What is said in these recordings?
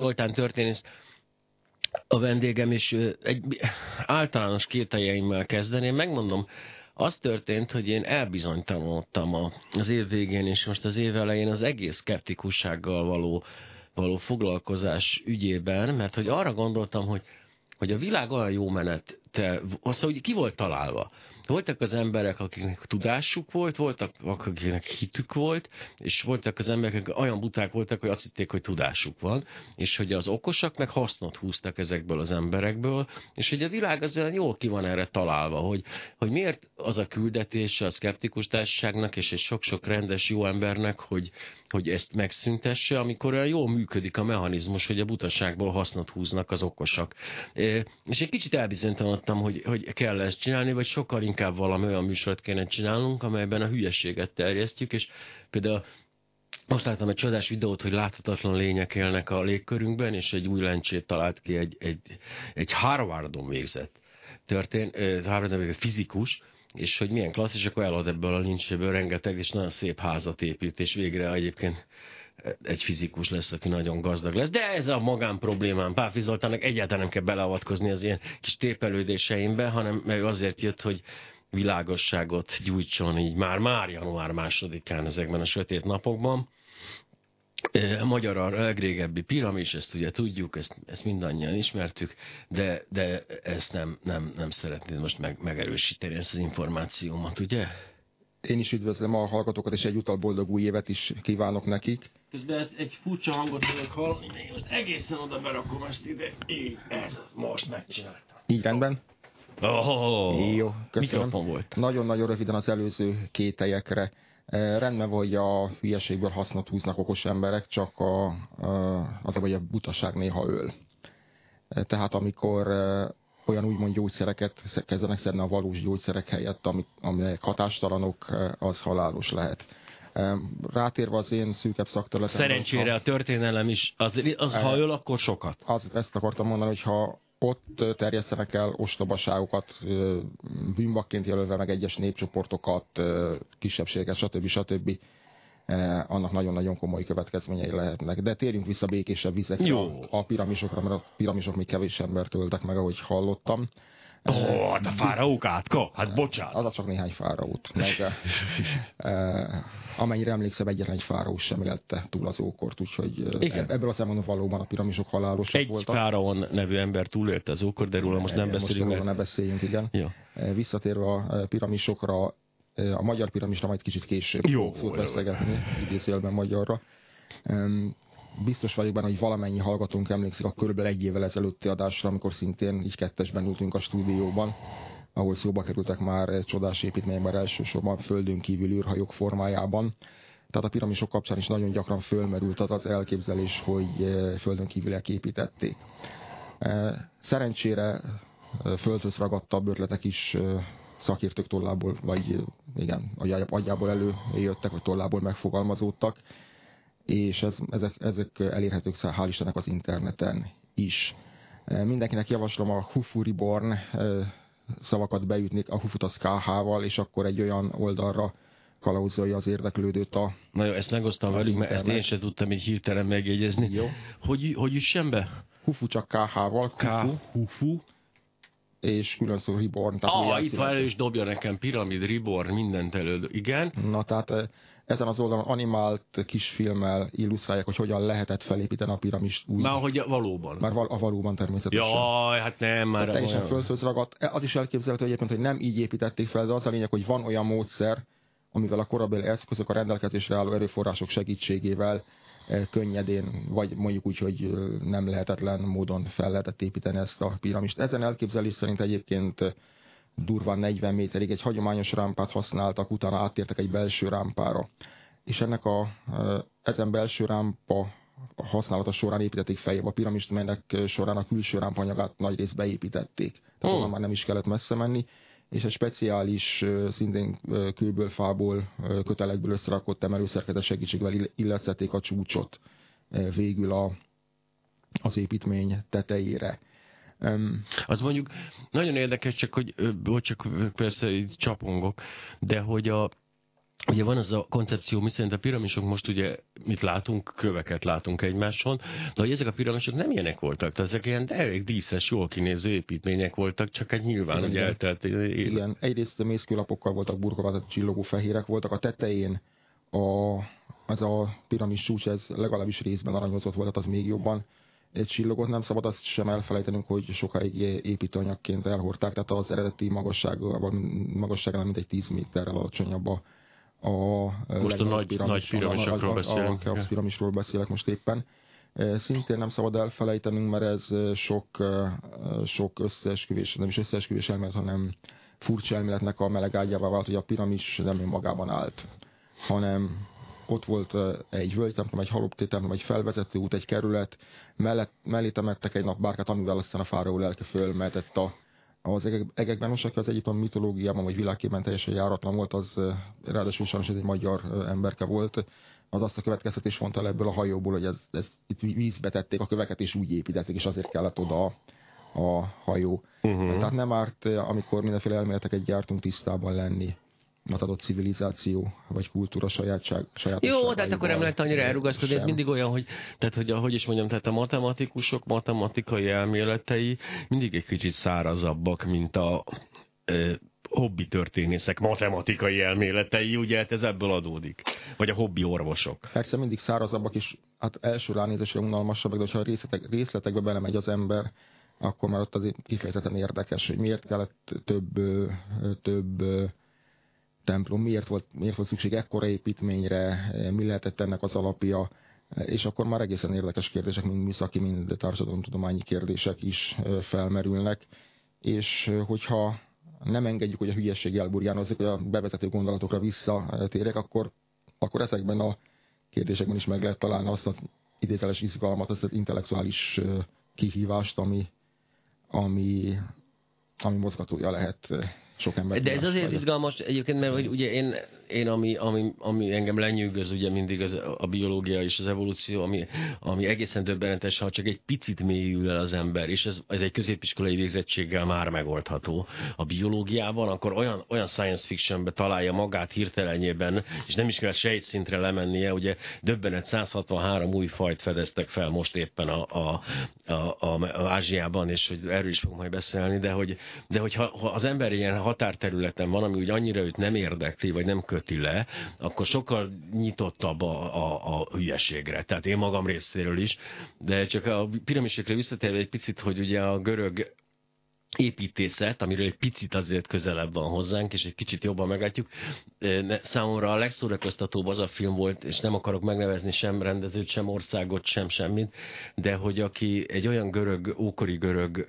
Oltán történész a vendégem, és egy általános kételjeimmel kezdeném. Megmondom, az történt, hogy én elbizonytalanodtam az év végén, és most az év elején az egész skeptikussággal való, való foglalkozás ügyében, mert hogy arra gondoltam, hogy, hogy a világ olyan jó menet, az, hogy ki volt találva. Voltak az emberek, akiknek tudásuk volt, voltak, akiknek hitük volt, és voltak az emberek, akik olyan buták voltak, hogy azt hitték, hogy tudásuk van, és hogy az okosak meg hasznot húztak ezekből az emberekből, és hogy a világ az olyan jól ki van erre találva, hogy, hogy miért az a küldetés a szkeptikus társaságnak és egy sok-sok rendes jó embernek, hogy, hogy ezt megszüntesse, amikor olyan jól működik a mechanizmus, hogy a butaságból hasznot húznak az okosak. És egy kicsit elbizonytalanodtam, hogy, hogy kell ezt csinálni, vagy sokkal inkább valami olyan műsort kéne csinálnunk, amelyben a hülyeséget terjesztjük, és például most láttam egy csodás videót, hogy láthatatlan lények élnek a légkörünkben, és egy új lencsét talált ki egy, egy, egy Harvardon végzett történt, Harvardon végzett fizikus, és hogy milyen klassz, és akkor elad ebből a lincséből rengeteg, és nagyon szép házat épít, és végre egyébként egy fizikus lesz, aki nagyon gazdag lesz. De ez a magán problémám. Páfi Zoltánnak egyáltalán nem kell beleavatkozni az ilyen kis tépelődéseimbe, hanem meg azért jött, hogy világosságot gyújtson így már, már január másodikán ezekben a sötét napokban. Magyar a legrégebbi piramis, ezt ugye tudjuk, ezt, ezt mindannyian ismertük, de, de ezt nem, nem, nem szeretném most meg, megerősíteni, ezt az információmat, ugye? Én is üdvözlöm a hallgatókat, és egyúttal boldog új évet is kívánok nekik. Közben ezt egy furcsa hangot tudok hallani, én most egészen oda berakom ezt ide. Így, ez most megcsináltam. Így rendben? Oh, Jó, köszönöm. Volt. Nagyon-nagyon röviden az előző kételyekre. Rendben van, hogy a hülyeségből hasznot húznak okos emberek, csak a, az a, hogy a butaság néha öl. Tehát amikor olyan úgymond gyógyszereket kezdenek szedni a valós gyógyszerek helyett, amelyek hatástalanok, az halálos lehet. Rátérve az én szűkebb szakterületemre... Szerencsére a történelem is, az, az ha öl, akkor sokat. Az, ezt akartam mondani, hogy ha ott terjesztenek el ostobaságokat, bűnbakként jelölve meg egyes népcsoportokat, kisebbséget, stb. stb. annak nagyon-nagyon komoly következményei lehetnek. De térjünk vissza békésebb vizekre Jó. a piramisokra, mert a piramisok még kevés embert öltek meg, ahogy hallottam. Ó, oh, hát a fáraók átka? Hát bocsánat. Az a csak néhány fáraót. Meg, amennyire emlékszem, egyetlen egy fáraó sem élte túl az ókort, úgyhogy Igen. ebből a szempontból valóban a piramisok halálosak egy voltak. Egy fáraón nevű ember túlélte az ókor, de róla most nem beszélünk. Most róla ne beszéljünk, igen. Ja. Visszatérve a piramisokra, a magyar piramisra majd kicsit később jó, szót beszélgetni, idézőjelben magyarra biztos vagyok benne, hogy valamennyi hallgatónk emlékszik a körülbelül egy évvel ezelőtti adásra, amikor szintén így kettesben ültünk a stúdióban, ahol szóba kerültek már csodás építményben elsősorban földön kívül űrhajók formájában. Tehát a piramisok kapcsán is nagyon gyakran fölmerült az az elképzelés, hogy földön kívüliek építették. Szerencsére földhöz ragadtabb ötletek is szakértők tollából, vagy igen, agyából előjöttek, vagy tollából megfogalmazódtak és ez, ezek, ezek elérhetők hál' Istennek az interneten is. Mindenkinek javaslom a Hufu Reborn szavakat beütni, a Hufut az KH-val, és akkor egy olyan oldalra kalauzolja az érdeklődőt a Na jó, ezt megosztam velük, mert ezt én sem tudtam így hirtelen megjegyezni. Jó. Hogy, hogy üssen be? Hufu csak KH-val. K, Hufu. És külön szó Reborn. Ah, itt van elő is dobja nekem Pyramid, Reborn, mindent elő. Igen. Na, tehát ezen az oldalon animált kisfilmmel illusztrálják, hogy hogyan lehetett felépíteni a piramist úgy. Már hogy valóban. Már val a valóban természetesen. Jaj, hát nem, már... Teljesen földhöz ragadt. E, az is elképzelhető egyébként, hogy nem így építették fel, de az a lényeg, hogy van olyan módszer, amivel a korabeli eszközök a rendelkezésre álló erőforrások segítségével e, könnyedén, vagy mondjuk úgy, hogy nem lehetetlen módon fel lehetett építeni ezt a piramist. Ezen elképzelés szerint egyébként durván 40 méterig egy hagyományos rámpát használtak, utána áttértek egy belső rámpára. És ennek a, ezen belső rámpa használata során építették feljebb a piramist, melynek során a külső rámpanyagát nagy részt beépítették. Tehát oh. onnan már nem is kellett messze menni, és egy speciális, szintén kőből, fából, kötelekből összerakott emelőszerkezet segítségével illesztették a csúcsot végül a, az építmény tetejére. Um, az mondjuk nagyon érdekes, csak hogy, hogy csak persze így csapongok, de hogy a, Ugye van az a koncepció, miszerint a piramisok most ugye mit látunk, köveket látunk egymáson, de hogy ezek a piramisok nem ilyenek voltak, tehát ezek ilyen elég díszes, jól kinéző építmények voltak, csak egy nyilván, hogy eltelt. Igen, egyrészt mészkőlapokkal voltak burkolva, csillogó fehérek voltak, a tetején a, az a piramis csúcs, ez legalábbis részben aranyozott volt, tehát az még jobban egy csillagot nem szabad azt sem elfelejtenünk, hogy sokáig építőanyagként elhordták, tehát az eredeti magasságban, magasságban mint egy 10 méterrel alacsonyabb a, a most a nagy, piramis, nagy piramisokról beszélünk. A, a, a piramisról beszélek most éppen. E, szintén nem szabad elfelejtenünk, mert ez sok, e, sok összeesküvés, nem is összeesküvés elmélet, hanem furcsa elméletnek a meleg ágyává vált, hogy a piramis nem önmagában állt, hanem ott volt egy völgytemplom, egy haloptétemplom, egy felvezető út, egy kerület, mellett, mellé temettek egy napbárkát, amivel aztán a fáraó lelke fölmetett a, az egekben, most aki az egyiptom mitológiában vagy világében teljesen járatlan volt, az ráadásul sajnos ez egy magyar emberke volt, az azt a következtetés mondta el ebből a hajóból, hogy ez, ez, itt vízbe tették a köveket, és úgy építették, és azért kellett oda a, a hajó. Uh-huh. Tehát nem árt, amikor mindenféle elméleteket gyártunk tisztában lenni adott civilizáció vagy kultúra sajátság. Jó, tehát akkor nem lehet annyira elrugaszkodni, ez mindig olyan, hogy, tehát, hogy ahogy is mondjam, tehát a matematikusok matematikai elméletei mindig egy kicsit szárazabbak, mint a e, hobbi történészek matematikai elméletei, ugye hát ez ebből adódik. Vagy a hobbi orvosok. Persze mindig szárazabbak, és hát első ránézésre unalmasabbak, de ha a részletek, részletekbe belemegy az ember, akkor már ott azért kifejezetten érdekes, hogy miért kellett több, több templom, miért volt, miért volt szükség ekkora építményre, mi lehetett ennek az alapja, és akkor már egészen érdekes kérdések, mind műszaki, mind társadalomtudományi kérdések is felmerülnek, és hogyha nem engedjük, hogy a hülyeség elburjánozik, hogy a bevezető gondolatokra visszatérek, akkor, akkor ezekben a kérdésekben is meg lehet találni azt az idézeles izgalmat, azt az intellektuális kihívást, ami, ami, ami mozgatója lehet sok ember. De ez azért izgalmas egyébként, mert hogy ugye én én ami, ami, ami engem lenyűgöz ugye mindig az, a biológia és az evolúció, ami, ami egészen döbbenetes, ha csak egy picit mélyül el az ember, és ez, ez egy középiskolai végzettséggel már megoldható. A biológiában, akkor olyan, olyan science fictionbe találja magát hirtelenjében, és nem is kell sejtszintre lemennie, ugye döbbenet 163 új fajt fedeztek fel most éppen a, a, a, a, a Ázsiában, és hogy erről is fogunk majd beszélni, de hogy, de hogy ha, az ember ilyen határterületen van, ami úgy annyira őt nem érdekli, vagy nem köt köti le, akkor sokkal nyitottabb a, a, a hülyeségre. Tehát én magam részéről is, de csak a piramisekre visszatérve egy picit, hogy ugye a görög építészet, amiről egy picit azért közelebb van hozzánk, és egy kicsit jobban meglátjuk. Számomra a legszórakoztatóbb az a film volt, és nem akarok megnevezni sem rendezőt, sem országot, sem semmit, de hogy aki egy olyan görög, ókori görög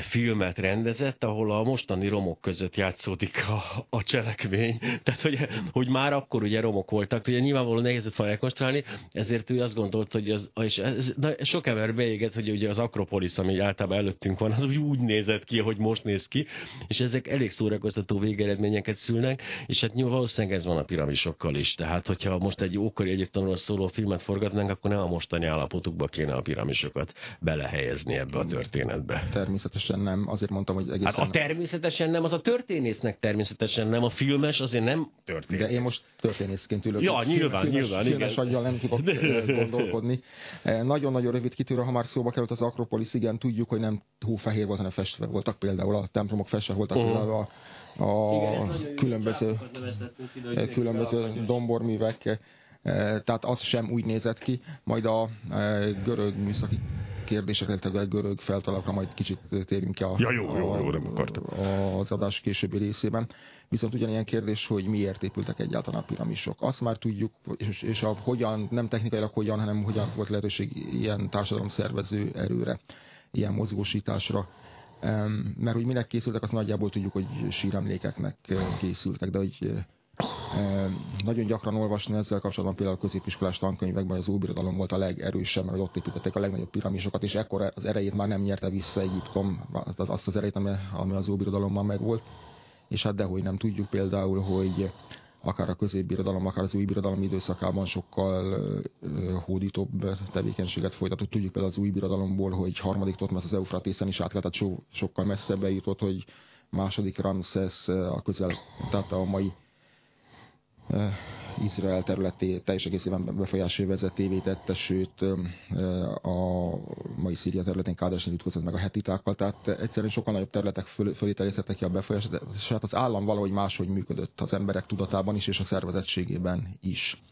filmet rendezett, ahol a mostani romok között játszódik a, a cselekmény. Tehát, hogy, hogy már akkor ugye romok voltak, ugye nyilvánvalóan nehéz fel rekonstruálni, ezért ő azt gondolt, hogy az, és ez, na, sok ember beégett, hogy ugye az Akropolis, ami általában előttünk van, az úgy nézett ki, hogy most néz ki, és ezek elég szórakoztató végeredményeket szülnek, és hát nyilván valószínűleg ez van a piramisokkal is. Tehát, hogyha most egy ókori egyiptomról szóló filmet forgatnánk, akkor nem a mostani állapotukba kéne a piramisokat belehelyezni ebbe a történetbe. Természetesen természetesen nem, azért mondtam, hogy egészen... Hát a természetesen nem, az a történésznek természetesen nem, a filmes azért nem történész. De én most történészként ülök. Ja, nyilván, filmes, nyilván, filmes igen. aggyal nem tudok gondolkodni. Nagyon-nagyon rövid kitűrő, ha már szóba került az Akropolis, igen, tudjuk, hogy nem hófehér volt, hanem festve voltak például, a templomok festve voltak uh-huh. például a, a igen, különböző, különböző domborművek, tehát az sem úgy nézett ki, majd a görög műszaki kérdésekre, illetve görög feltalakra majd kicsit térjünk ki a, ja, jó, jó, jó, nem a, az adás későbbi részében. Viszont ugyanilyen kérdés, hogy miért épültek egyáltalán a piramisok. Azt már tudjuk, és, és a hogyan, nem technikailag hogyan, hanem hogyan volt lehetőség ilyen társadalom szervező erőre, ilyen mozgósításra. Mert hogy minek készültek, azt nagyjából tudjuk, hogy síremlékeknek készültek, de hogy nagyon gyakran olvasni ezzel kapcsolatban például a középiskolás tankönyvekben az óbirodalom volt a legerősebb, mert ott építették a legnagyobb piramisokat, és ekkor az erejét már nem nyerte vissza Egyiptom, azt az erejét, ami az óbirodalomban megvolt. És hát dehogy nem tudjuk például, hogy akár a középbirodalom, akár az új birodalom időszakában sokkal hódítóbb tevékenységet folytatott. Tudjuk például az új birodalomból, hogy harmadik Totmes az Eufratészen is át tehát so, sokkal messzebbre jutott, hogy második Ramszesz a közel, tehát a mai 嗯。Izrael területé teljes egészében befolyásolja vezetévé tette, sőt a mai Szíria területén Kádásnál ütközott meg a hetitákkal, tehát egyszerűen sokkal nagyobb területek föl, fölé terjesztettek ki a befolyását, és hát az állam valahogy máshogy működött az emberek tudatában is, és a szervezettségében is.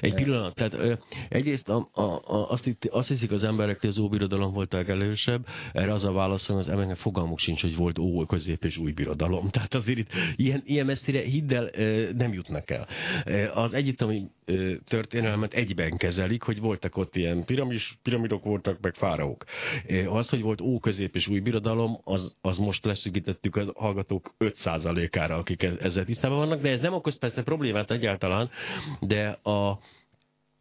Egy pillanat, tehát egyrészt a, a, a, azt, itt, azt hiszik az emberek, hogy az óbirodalom volt a legelősebb, erre az a válaszom, az emberek fogalmuk sincs, hogy volt ó, közép és új birodalom. Tehát azért itt ilyen, ilyen messzire hiddel nem jutnak el az egyiptomi történelmet egyben kezelik, hogy voltak ott ilyen piramis, piramidok voltak, meg fáraók. Az, hogy volt óközép és új birodalom, az, az most leszűkítettük a hallgatók 5%-ára, akik e-, ezzel tisztában vannak, de ez nem okoz persze problémát egyáltalán, de a,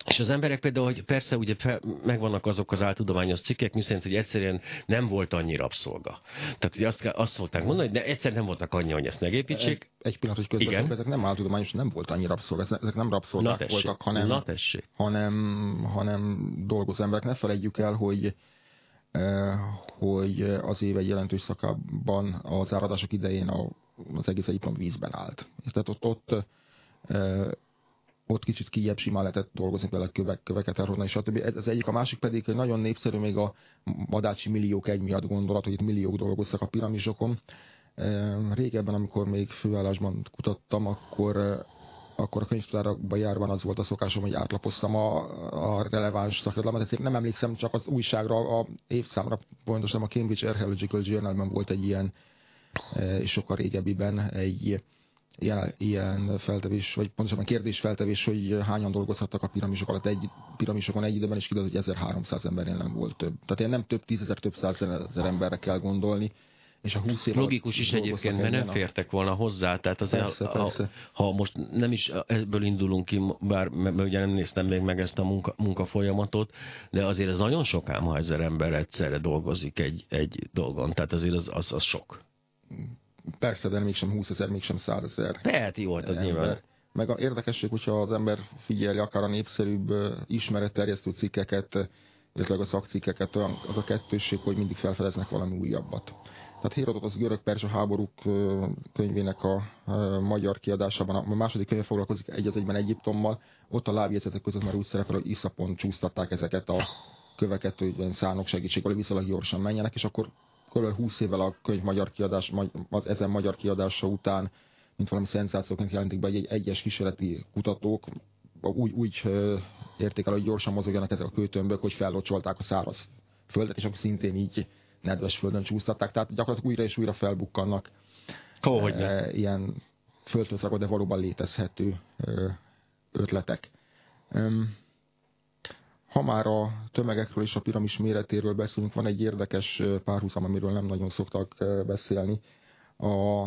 és az emberek például, hogy persze ugye fel, megvannak azok az áltudományos cikkek, miszerint, hogy egyszerűen nem volt annyi rabszolga. Tehát ugye azt, azt szokták mondani, hogy de egyszer nem voltak annyi, hogy ezt megépítsék. Egy, egy pillanat, hogy közben ezek nem áltudományos, nem volt annyi rabszolga, ezek nem rabszolgák Na voltak, hanem, Na hanem, hanem dolgozó emberek. Ne felejtjük el, hogy eh, hogy az év egy jelentős szakában az áradások idején a, az egész Egyiptom vízben állt. Tehát ott, ott eh, ott kicsit kijebb simán lehetett dolgozni vele kövek, köveket elhordani, stb. Ez az egyik, a másik pedig hogy nagyon népszerű még a madácsi milliók egy miatt gondolat, hogy itt milliók dolgoztak a piramisokon. Régebben, amikor még főállásban kutattam, akkor akkor a könyvtárakban járva az volt a szokásom, hogy átlapoztam a, a releváns szakirodalmat. Ezért nem emlékszem csak az újságra, a évszámra, pontosan a Cambridge Archaeological Journalban volt egy ilyen, és sokkal régebbiben egy ilyen, ilyen feltevés, vagy pontosabban kérdés feltevés, hogy hányan dolgozhattak a piramisok alatt egy piramisokon egy időben, és kiderült, hogy 1300 embernél nem volt több. Tehát ilyen nem több tízezer, több százezer emberre kell gondolni. És a 20 év Logikus is egyébként, mert nem fértek volna hozzá, tehát azért, persze, a, persze. Ha, most nem is ebből indulunk ki, bár mert ugye nem néztem még meg ezt a munka, munkafolyamatot, de azért ez nagyon sok ám, ha ezer ember egyszerre dolgozik egy, egy dolgon, tehát azért az, az, az sok. Persze, de mégsem 20 ezer, mégsem 100 ezer. Teheti volt az ember. nyilván. Meg a érdekesség, hogyha az ember figyeli akár a népszerűbb ismeretterjesztő cikkeket, illetve a szakcikkeket, olyan az a kettősség, hogy mindig felfedeznek valami újabbat. Tehát Hérodot az görög-perzsa háborúk könyvének a magyar kiadásában, a második könyve foglalkozik egy az egyben Egyiptommal, ott a lábjegyzetek között már úgy szerepel, hogy iszapon csúsztatták ezeket a köveket, hogy szánok segítségével viszonylag gyorsan menjenek, és akkor kb. 20 évvel a könyv magyar kiadás, az ezen magyar kiadása után, mint valami szenzációként jelentik be, egy egyes kísérleti kutatók úgy, úgy értékel, hogy gyorsan mozogjanak ezek a kőtömbök, hogy fellocsolták a száraz földet, és akkor szintén így nedves földön csúsztatták. Tehát gyakorlatilag újra és újra felbukkannak oh, e, ilyen földhöz de valóban létezhető ötletek. Ha már a tömegekről és a piramis méretéről beszélünk, van egy érdekes párhuzam, amiről nem nagyon szoktak beszélni. A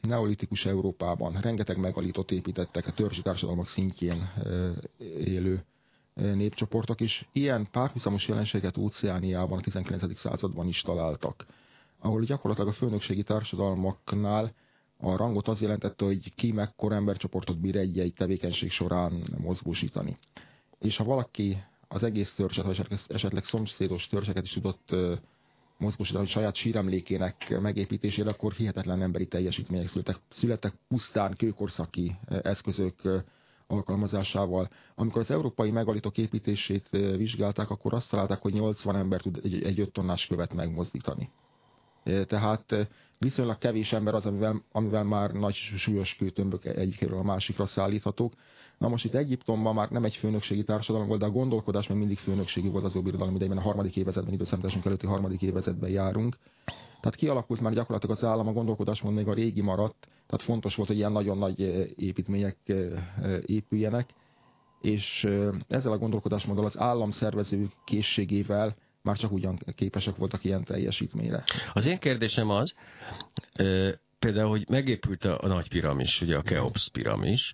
neolitikus Európában rengeteg megalított építettek a törzsi társadalmak szintjén élő népcsoportok, és ilyen párhuzamos jelenséget Óceániában a 19. században is találtak, ahol gyakorlatilag a főnökségi társadalmaknál a rangot az jelentette, hogy ki mekkora embercsoportot bír egy-egy tevékenység során mozgósítani. És ha valaki az egész törzset, vagy esetleg szomszédos törzseket is tudott mozgósítani hogy saját síremlékének megépítésére, akkor hihetetlen emberi teljesítmények születtek. Születtek pusztán kőkorszaki eszközök alkalmazásával. Amikor az európai megalitok építését vizsgálták, akkor azt találták, hogy 80 ember tud egy, egy 5 tonnás követ megmozdítani. Tehát viszonylag kevés ember az, amivel, amivel már nagy súlyos kőtömbök egyikről a másikra szállíthatók. Na most itt Egyiptomban már nem egy főnökségi társadalom volt, de a gondolkodás még mindig főnökségi volt az óbirodalom idejében, a harmadik évezetben, időszámításunk előtti harmadik évezetben járunk. Tehát kialakult már gyakorlatilag az állam, a gondolkodásmód még a régi maradt, tehát fontos volt, hogy ilyen nagyon nagy építmények épüljenek, és ezzel a gondolkodásmóddal az állam szervező készségével már csak ugyan képesek voltak ilyen teljesítményre. Az én kérdésem az, például, hogy megépült a, a nagy piramis, ugye a Keops piramis,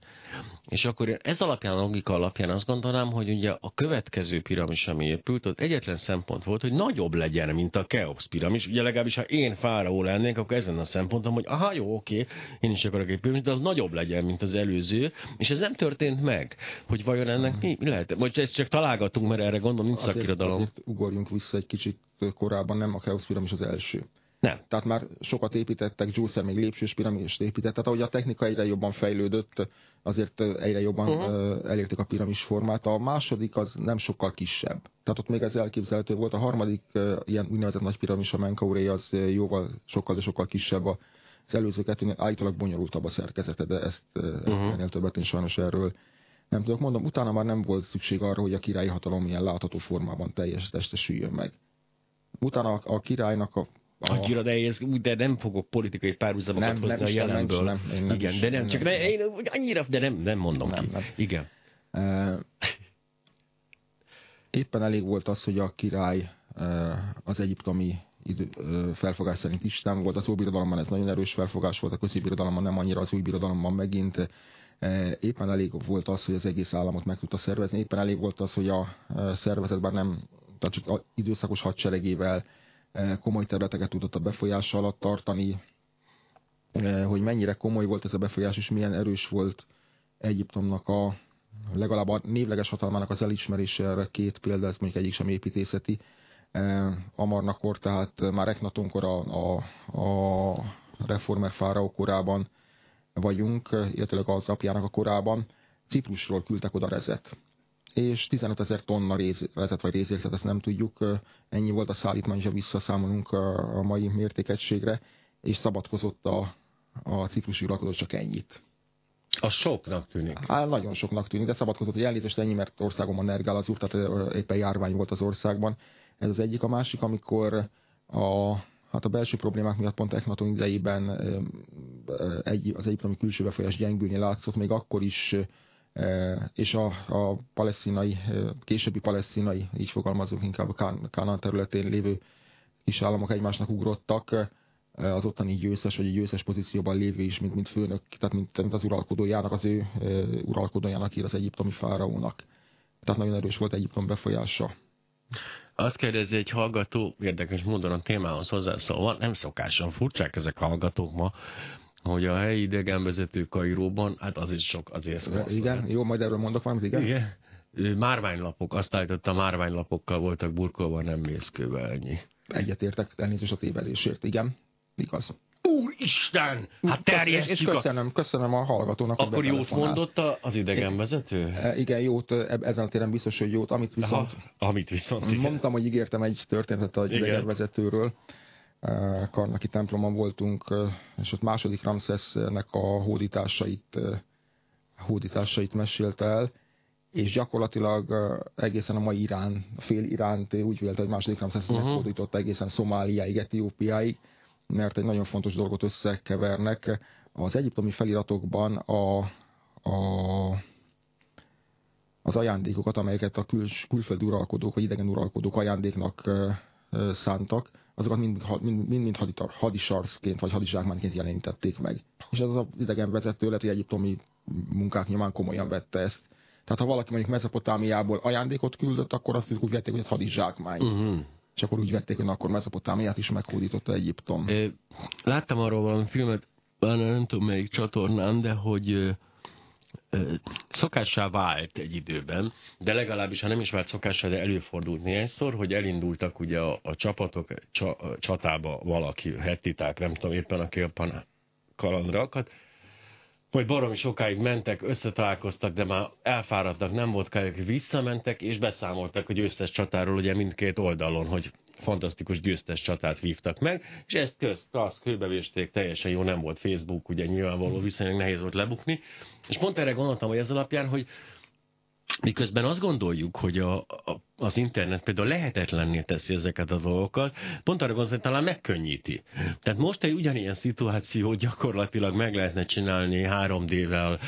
és akkor ez alapján, a logika alapján azt gondolnám, hogy ugye a következő piramis, ami épült, ott egyetlen szempont volt, hogy nagyobb legyen, mint a Keops piramis. Ugye legalábbis, ha én fáraó lennék, akkor ezen a szempontom, hogy aha, jó, oké, én is akarok egy piramis, de az nagyobb legyen, mint az előző, és ez nem történt meg. Hogy vajon ennek mi, mi lehet? Most ezt csak találgatunk, mert erre gondolom, nincs azért, szakirodalom. Azért ugorjunk vissza egy kicsit korábban, nem a Keops piramis az első Nem. Tehát már sokat építettek, Djúszer még lépcsős piramist épített, tehát ahogy a technika egyre jobban fejlődött, azért egyre jobban uh-huh. elérték a piramis formát. A második az nem sokkal kisebb. Tehát ott még ez elképzelhető volt. A harmadik ilyen úgynevezett nagy piramis, a Menkauré, az jóval sokkal, de sokkal kisebb az előző kettőnél állítólag bonyolultabb a szerkezete, de ezt, uh-huh. ennél többet én sajnos erről nem tudok. Mondom, utána már nem volt szükség arra, hogy a királyi hatalom ilyen látható formában teljes testesüljön meg. Utána a, a királynak a Annyira nehéz, de nem fogok politikai párhuzamokat nem, hozni nem, a jelenből. Nem, nem, nem, Igen, de nem, csak nem, én annyira, de nem, nem mondom nem, ki. Nem. Igen. Éppen elég volt az, hogy a király az egyiptomi idő, felfogás szerint Isten volt. Az óbirodalomban ez nagyon erős felfogás volt, a középbirodalomban nem annyira, az új birodalomban megint. Éppen elég volt az, hogy az egész államot meg tudta szervezni, éppen elég volt az, hogy a szervezetben nem, tehát csak időszakos hadseregével komoly területeket tudott a befolyása alatt tartani, hogy mennyire komoly volt ez a befolyás, és milyen erős volt Egyiptomnak a legalább a névleges hatalmának az elismerése erre két példa, ez mondjuk egyik sem építészeti, Amarnakor, tehát már Eknatonkor a, a, a reformer fáraó korában vagyunk, illetve az apjának a korában. Ciprusról küldtek oda rezet. És 15 ezer tonna réz, rezet vagy rézércet, ezt nem tudjuk. Ennyi volt a szállítmány, ha visszaszámolunk a, a mai mértékegységre, és szabadkozott a, a ciprusi uralkodó csak ennyit. A soknak tűnik. Á, nagyon soknak tűnik, de szabadkozott, hogy elnézést ennyi, mert országomban nergál az úr, tehát éppen járvány volt az országban. Ez az egyik. A másik, amikor a, hát a belső problémák miatt pont Eknaton idejében egy, az egyiptomi külső befolyás gyengülni látszott, még akkor is és a, a palesztinai, későbbi palesztinai, így fogalmazunk inkább a Kánán területén lévő kis államok egymásnak ugrottak, az ottani győztes, vagy győztes pozícióban lévő is, mint, mint főnök, tehát mint, mint az uralkodójának, az ő uralkodójának ír az egyiptomi fáraónak. Tehát nagyon erős volt Egyiptom befolyása. Azt kérdezi egy hallgató, érdekes módon a témához hozzászólva, nem szokásan furcsák ezek a hallgatók ma, hogy a helyi idegenvezető Kairóban, hát az is sok, azért ez Igen, nem? jó, majd erről mondok valamit, igen. igen. Márványlapok, azt állította, márványlapokkal voltak burkolva, nem mészkővel ennyi. Egyetértek, elnézést a tévedésért, igen, igaz. Úristen! Hát terjesztjük És köszönöm, a... köszönöm a hallgatónak, Akkor jót mondott az idegenvezető? E, igen, jót, e, ezen a téren biztos, hogy jót, amit viszont... Aha, amit viszont, igen. Mondtam, hogy ígértem egy történetet az idegenvezetőről. Karnaki templomon voltunk, és ott második Ramszesznek a hódításait, hódításait mesélte el, és gyakorlatilag egészen a mai Irán, fél Iránt úgy vélte, hogy második Ramszesz uh-huh. meghódította egészen Szomáliáig, Etiópiáig, mert egy nagyon fontos dolgot összekevernek. Az egyiptomi feliratokban a, a, az ajándékokat, amelyeket a kül, külföldi uralkodók vagy idegen uralkodók ajándéknak szántak, azokat mind, mind, mind, mind hadisarszként vagy hadizsákmányként jelenítették meg. És ez az idegen vezető lehet, hogy egyiptomi munkák nyomán komolyan vette ezt. Tehát ha valaki mondjuk Mezopotámiából ajándékot küldött, akkor azt úgy vették, hogy ez hadizsákmány. Uh-huh és akkor úgy vették, hogy akkor Mezopotámiát is meghódította Egyiptom. É, láttam arról valami filmet, nem tudom melyik csatornán, de hogy szokássá vált egy időben, de legalábbis, ha nem is vált szokássá, de előfordult néhányszor, hogy elindultak ugye a, a csapatok csa, a csatába valaki, hetiták, nem tudom éppen, aki éppen kalandra akadt, majd baromi sokáig mentek, összetalálkoztak, de már elfáradtak, nem volt kájuk, visszamentek, és beszámoltak a győztes csatáról, ugye mindkét oldalon, hogy fantasztikus győztes csatát vívtak meg, és ezt közt, azt kőbevésték, teljesen jó, nem volt Facebook, ugye nyilvánvaló viszonylag nehéz volt lebukni, és pont erre gondoltam, hogy ez alapján, hogy Miközben azt gondoljuk, hogy a, a, az internet például lehetetlenné teszi ezeket a dolgokat, pont arra gondolom, hogy talán megkönnyíti. Tehát most egy ugyanilyen szituáció gyakorlatilag meg lehetne csinálni 3D-vel,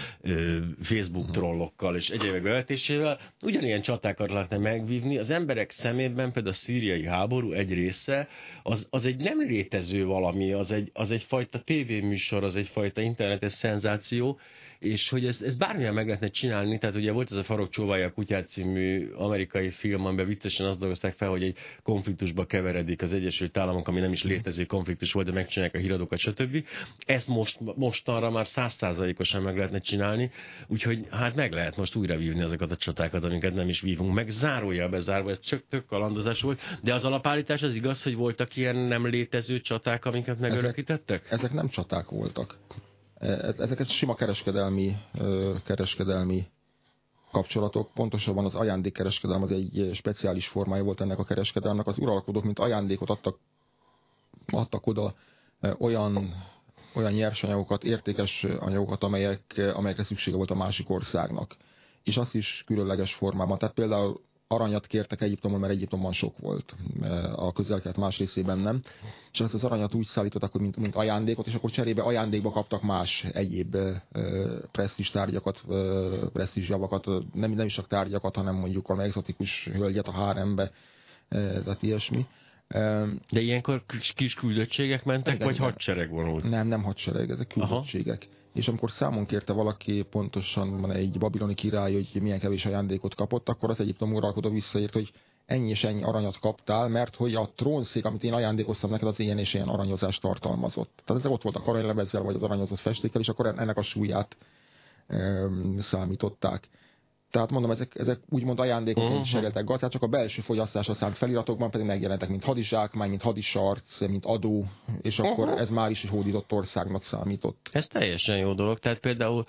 Facebook trollokkal és egyébek bevetésével, ugyanilyen csatákat lehetne megvívni. Az emberek szemében például a szíriai háború egy része, az, az egy nem létező valami, az, egy, az egyfajta tévéműsor, az egyfajta internetes szenzáció, és hogy ez, ez bármilyen meg lehetne csinálni, tehát ugye volt ez a Farok csóválja a kutyát című amerikai film, amiben viccesen azt dolgozták fel, hogy egy konfliktusba keveredik az Egyesült Államok, ami nem is létező konfliktus volt, de megcsinálják a híradókat, stb. Ezt most, mostanra már százszázalékosan meg lehetne csinálni, úgyhogy hát meg lehet most újra vívni azokat a csatákat, amiket nem is vívunk meg. Zárója bezárva, ez csak tök kalandozás volt, de az alapállítás az igaz, hogy voltak ilyen nem létező csaták, amiket megörökítettek? Ezek, ezek nem csaták voltak. E, e, ezek sima kereskedelmi, kereskedelmi kapcsolatok, pontosabban az ajándékkereskedelem az egy speciális formája volt ennek a kereskedelmnek. Az uralkodók, mint ajándékot adtak, adtak oda olyan, olyan nyersanyagokat, értékes anyagokat, amelyek, amelyekre szüksége volt a másik országnak. És az is különleges formában. Tehát például aranyat kértek Egyiptomon, mert Egyiptomban sok volt, a közelkelet más részében nem. És ezt az aranyat úgy szállítottak, hogy mint, mint ajándékot, és akkor cserébe ajándékba kaptak más egyéb presztis tárgyakat, presztis javakat, nem, nem is csak tárgyakat, hanem mondjuk valami exotikus hölgyet a hárembe, tehát ilyesmi. De ilyenkor kis küldöttségek mentek, igen, vagy igen. hadsereg vonult? Nem, nem hadsereg, ezek küldöttségek. Aha és amikor számon kérte valaki pontosan egy babiloni király, hogy milyen kevés ajándékot kapott, akkor az Egyiptom uralkodó visszaírt, hogy ennyi és ennyi aranyat kaptál, mert hogy a trónszék, amit én ajándékoztam neked, az ilyen és ilyen aranyozást tartalmazott. Tehát ezek ott voltak aranylemezzel, vagy az aranyozott festékkel, és akkor ennek a súlyát e, számították. Tehát mondom, ezek, ezek úgymond ajándékok, uh-huh. seréltek gazdát, csak a belső fogyasztásra szánt feliratokban pedig megjelentek, mint hadizsákmány, mint hadisarc, mint adó, és akkor uh-huh. ez már is egy hódított országnak számított. Ez teljesen jó dolog. Tehát például,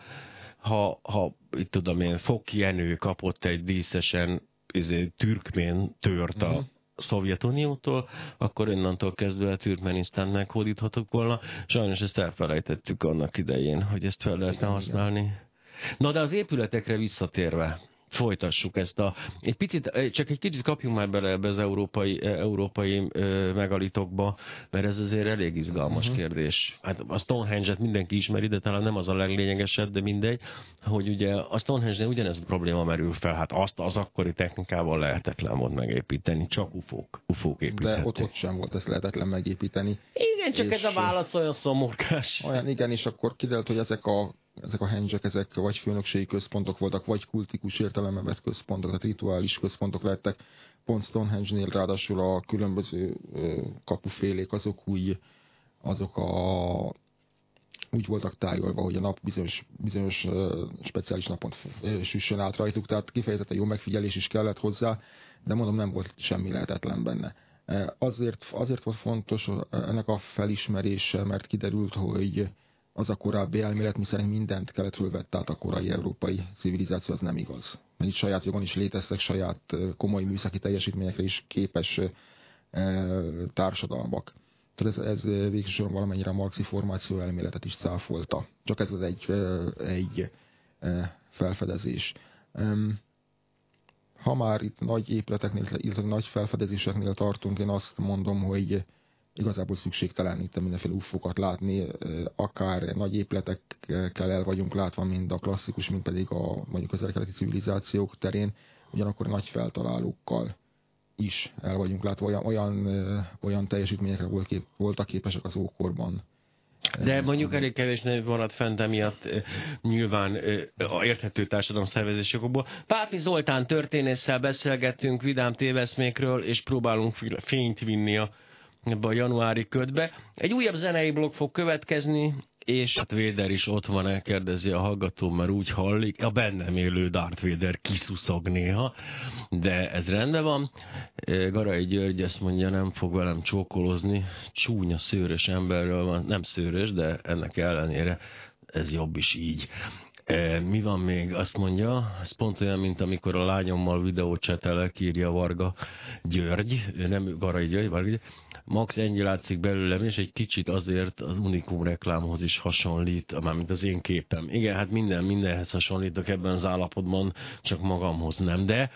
ha, ha itt tudom én, Foki Jenő kapott egy díszesen izé, türkmén tört a uh-huh. Szovjetuniótól, akkor onnantól kezdve a Türkmenisztánt meghódíthatok volna. Sajnos ezt elfelejtettük annak idején, hogy ezt fel lehetne használni. Igen. Na de az épületekre visszatérve, folytassuk ezt a... Egy picit, csak egy kicsit kapjunk már bele ebbe az európai, európai megalitokba, mert ez azért elég izgalmas uh-huh. kérdés. Hát a Stonehenge-et mindenki ismeri, de talán nem az a leglényegesebb, de mindegy, hogy ugye a Stonehenge-nél ugyanez a probléma merül fel, hát azt az akkori technikával lehetetlen volt megépíteni, csak ufók, ufók építették. De ott, ott sem volt ezt lehetetlen megépíteni. Igen, csak ez a válasz olyan szomorkás. Olyan, igen, és akkor kiderült, hogy ezek a ezek a hendzsek, ezek vagy főnökségi központok voltak, vagy kultikus értelemben vett központok, tehát rituális központok lettek. Pont Stonehenge-nél ráadásul a különböző kapufélék azok úgy, azok a, úgy voltak tájolva, hogy a nap bizonyos, bizonyos speciális napon süssön át rajtuk, tehát kifejezetten jó megfigyelés is kellett hozzá, de mondom, nem volt semmi lehetetlen benne. Azért, azért volt fontos ennek a felismerése, mert kiderült, hogy az a korábbi elmélet, miszerint mindent keletről vett át a korai európai civilizáció, az nem igaz. Mert itt saját jogon is léteztek saját komoly műszaki teljesítményekre is képes társadalmak. Tehát ez, ez végsősorban valamennyire a marxi formáció elméletet is száfolta. Csak ez az egy, egy felfedezés. Ha már itt nagy épületeknél, illetve nagy felfedezéseknél tartunk, én azt mondom, hogy igazából szükségtelen itt mindenféle ufokat látni, akár nagy épületekkel el vagyunk látva, mint a klasszikus, mint pedig a mondjuk az keleti civilizációk terén, ugyanakkor nagy feltalálókkal is el vagyunk látva, olyan, olyan, olyan teljesítményekre volt kép, voltak képesek az ókorban. De mondjuk elég kevés név vonat fent emiatt nyilván a érthető társadalom szervezésekból. Páfi Zoltán történésszel beszélgettünk vidám téveszmékről, és próbálunk fényt vinni a ebbe a januári ködbe. Egy újabb zenei blog fog következni, és hát Véder is ott van, elkérdezi a hallgató, mert úgy hallik, a bennem élő Darth Vader kiszuszog néha, de ez rendben van. Garai György azt mondja, nem fog velem csókolozni, csúnya, szőrös emberről van, nem szőrös, de ennek ellenére ez jobb is így. Mi van még? Azt mondja, ez pont olyan, mint amikor a lányommal videócsetelek, írja Varga György, nem Garai György, Varga György. Max ennyi látszik belőlem, és egy kicsit azért az Unikum reklámhoz is hasonlít, mármint az én képem. Igen, hát minden, mindenhez hasonlítok ebben az állapotban, csak magamhoz nem, de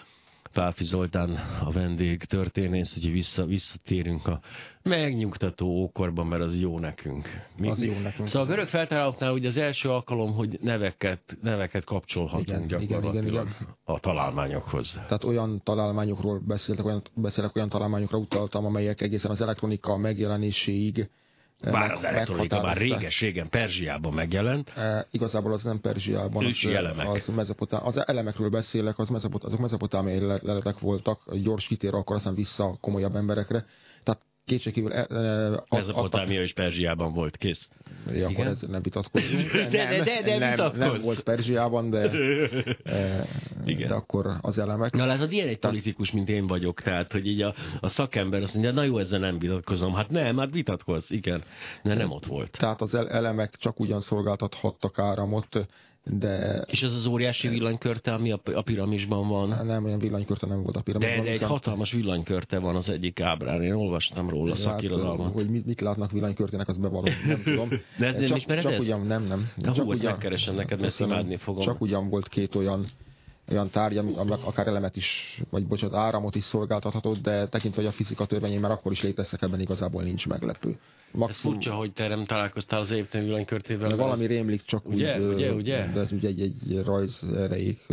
Pálfi Zoltán a vendég történész, hogy vissza, visszatérünk a megnyugtató ókorban, mert az jó nekünk. Mi, az jó nekünk. Szóval a görög feltalálóknál ugye az első alkalom, hogy neveket, neveket kapcsolhatunk igen, gyakorlatilag igen, igen, igen. a találmányokhoz. Tehát olyan találmányokról beszéltek, olyan, beszélek, olyan találmányokra utaltam, amelyek egészen az elektronika megjelenéséig Bár az elektronika már réges-régen Perzsiában megjelent. E, igazából az nem Perzsiában. Ősi az, elemek. Az, mezopotám, az elemekről beszélek, az mezopot, azok mezopotámiai leletek voltak, gyors kitér akkor aztán vissza komolyabb emberekre. Tehát kétségkívül... E, e, Mezopotámia és Perzsiában volt, kész. Ja, akkor ez nem vitatkozunk. De, de, de, de nem, vitatkozz. nem volt Perzsiában, de, e, Igen. de akkor az elemek. Na látod, ilyen egy politikus, mint én vagyok, tehát, hogy így a, a szakember azt mondja, na jó, ezzel nem vitatkozom. Hát nem, hát vitatkozz, igen. De nem ott volt. Tehát az elemek csak ugyan szolgáltathattak áramot, de... És ez az óriási villanykörte, ami a, a piramisban van? Nem, olyan villanykörte nem volt a piramisban. De, de egy hatalmas villanykörte van az egyik ábrán. Én olvastam róla szakirodalmat. Hát, hogy mit, mit látnak villanykörtének, az bevallom, nem tudom. De nem csak, ismered csak ez? ugyan, nem, nem. Na csak hú, ezt megkeresem neked, mert imádni fogom. Csak ugyan volt két olyan olyan tárgy, ami akár elemet is, vagy bocsánat, áramot is szolgáltathatott, de tekintve, hogy a fizika törvényei már akkor is léteztek, ebben igazából nincs meglepő. Maximum... Ez furcsa, hogy te nem találkoztál az évteni villanykörtével. Valami ez... rémlik, csak ugye, úgy, ugye, ugye? de ez ugye egy, egy rajz erejék,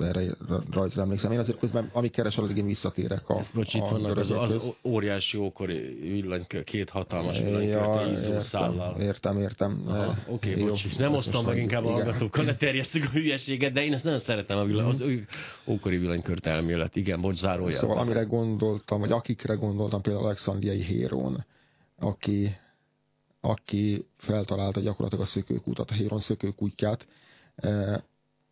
erre rajzra emlékszem. Én azért közben, amíg keresel, addig én visszatérek a, Ezt, bocs, itt vannak az, az óriási ókori villanykör, két hatalmas villanykörte, ja, szállal. Értem, értem. Oké, okay, bocs, nem osztom meg inkább a hallgatókkal, ne terjesszük a hülyeséget, de én ezt nagyon szeretem a villan, az ő ókori villanykört elmélet. Igen, bocs, zárójel. Szóval amire gondoltam, vagy akikre gondoltam, például Alexandriai Hérón, aki, aki feltalálta gyakorlatilag a szökőkútat, a Héron szökőkútját.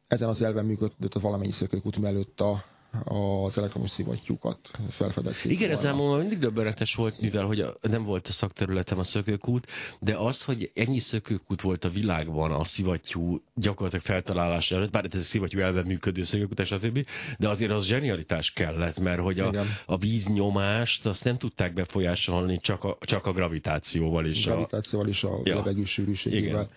Ezen az elven működött a valamennyi szökőkút mellett a, az elektromos szivattyúkat felfedezték. Igen, ez számomra mindig döbbenetes volt, mivel hogy a, nem volt a szakterületem a szökőkút, de az, hogy ennyi szökőkút volt a világban a szivattyú gyakorlatilag feltalálása előtt, bár ez a szivattyú elve működő szökőkút, stb., de azért az zsenialitás kellett, mert hogy a, a víznyomást azt nem tudták befolyásolni csak a, csak a gravitációval is. Gravitációval is, a ja. levegő sűrűségével. Igen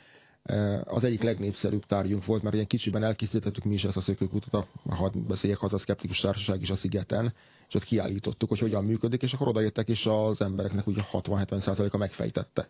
az egyik legnépszerűbb tárgyunk volt, mert ilyen kicsiben elkészítettük mi is ezt a szökőkutat, ha beszéljek haza a szkeptikus társaság is a szigeten, és ott kiállítottuk, hogy hogyan működik, és akkor odajöttek, és az embereknek ugye 60-70%-a megfejtette.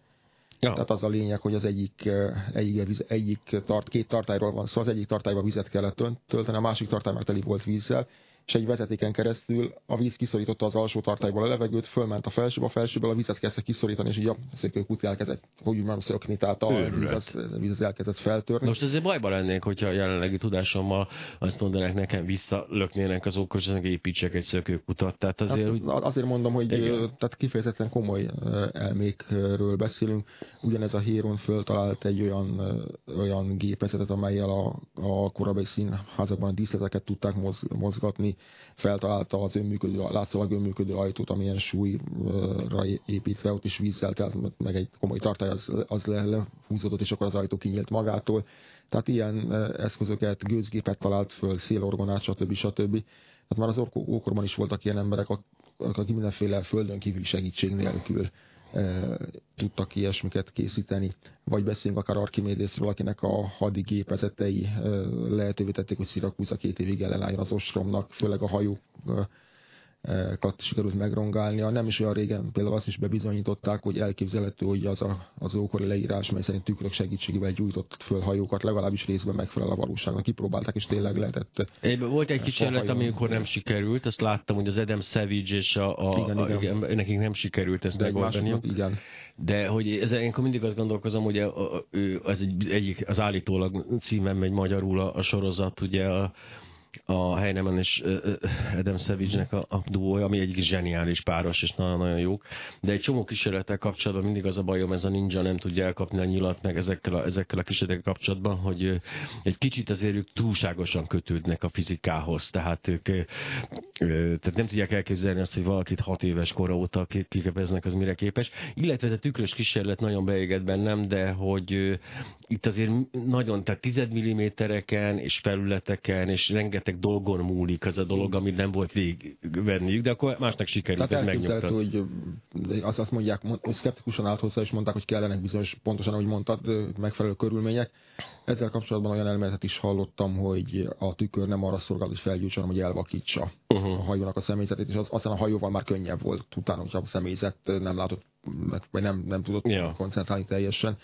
Ja. Tehát az a lényeg, hogy az egyik, egyik, egyik tart, két tartályról van szó, szóval az egyik tartályba vizet kellett tölteni, a másik tartály már teli volt vízzel, és egy vezetéken keresztül a víz kiszorította az alsó tartályból a levegőt, fölment a felsőbe, a felsőből a vizet kezdte kiszorítani, és így a szökőkút elkezdett, hogy úgy mondjam, szökni, tehát a víz víz elkezdett feltörni. Most ezért bajban lennék, hogyha a jelenlegi tudásommal azt mondanák nekem, visszalöknének az okosnak, építsek egy szökőkutat. Tehát azért, hát, úgy... azért mondom, hogy Igen. tehát kifejezetten komoly elmékről beszélünk. Ugyanez a Héron föltalált egy olyan, olyan gépezetet, amelyel a, a korábbi színházakban a díszleteket tudták mozgatni, feltalálta az önműködő, látszólag önműködő ajtót, amilyen súlyra építve, ott is vízzel telt, meg egy komoly tartály, az, az le, lehúzódott, és akkor az ajtó kinyílt magától. Tehát ilyen eszközöket, gőzgépet talált föl, szélorgonát, stb. stb. Tehát már az ókorban is voltak ilyen emberek, akik mindenféle földön kívüli segítség nélkül tudtak ilyesmiket készíteni, vagy beszélünk akár Archimédészről, akinek a hadigépezetei lehetővé tették, hogy Szirakúza két évig ellenálljon az ostromnak, főleg a hajók sikerült megrongálnia. Nem is olyan régen például azt is bebizonyították, hogy elképzelhető, hogy az a, az ókori leírás, mely szerint tükrök segítségével gyújtott föl hajókat, legalábbis részben megfelel a valóságnak. Kipróbálták, és tényleg lehetett. Éjben volt egy kísérlet, amikor nem sikerült, azt láttam, hogy az Adam Savage és a, a, igen, a, igen. a nekik nem sikerült ezt megoldani. Igen. De hogy ez, én mindig azt gondolkozom, hogy az egy, egyik, az állítólag címem megy magyarul a, a sorozat, ugye a, a Heinemann és Adam Savage-nek a, a duója, ami egy zseniális páros, és nagyon-nagyon jók. De egy csomó kísérlettel kapcsolatban mindig az a bajom, ez a ninja nem tudja elkapni a nyilat, meg ezekkel a, ezekkel a kísérletekkel kapcsolatban, hogy egy kicsit azért ők túlságosan kötődnek a fizikához. Tehát ők tehát nem tudják elképzelni azt, hogy valakit hat éves kora óta kiképeznek, az mire képes. Illetve ez a tükrös kísérlet nagyon beégett bennem, de hogy itt azért nagyon, tehát tized millimétereken és felületeken és rengeteg rengeteg dolgon múlik az a dolog, amit nem volt végigvenniük, de akkor másnak sikerült, Tehát ez megnyugtat. hogy azt, azt mondják, hogy szkeptikusan állt hozzá, és mondták, hogy kellenek bizonyos, pontosan ahogy mondtad, megfelelő körülmények. Ezzel kapcsolatban olyan elméletet is hallottam, hogy a tükör nem arra szolgál, hogy felgyújtson, hogy elvakítsa uh-huh. a hajónak a személyzetét, és az, aztán a hajóval már könnyebb volt utána, hogyha a személyzet nem látott, vagy nem, nem tudott ja. koncentrálni teljesen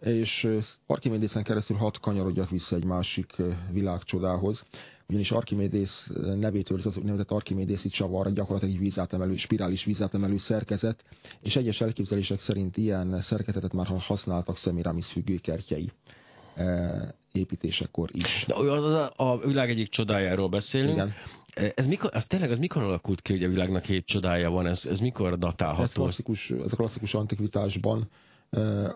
és Archimédészen keresztül hat kanyarodjak vissza egy másik világcsodához, ugyanis Archimédész nevét őrz az úgynevezett Archimédészi csavar, gyakorlatilag egy vízátemelő, spirális vízátemelő szerkezet, és egyes elképzelések szerint ilyen szerkezetet már használtak Semiramis függőkertjei építésekor is. De az, az a világ egyik csodájáról beszélünk. Igen. Ez, mikor, ez tényleg ez mikor alakult ki, hogy a világnak hét csodája van? Ez, ez mikor datálható? Ez klasszikus, ez a klasszikus antikvitásban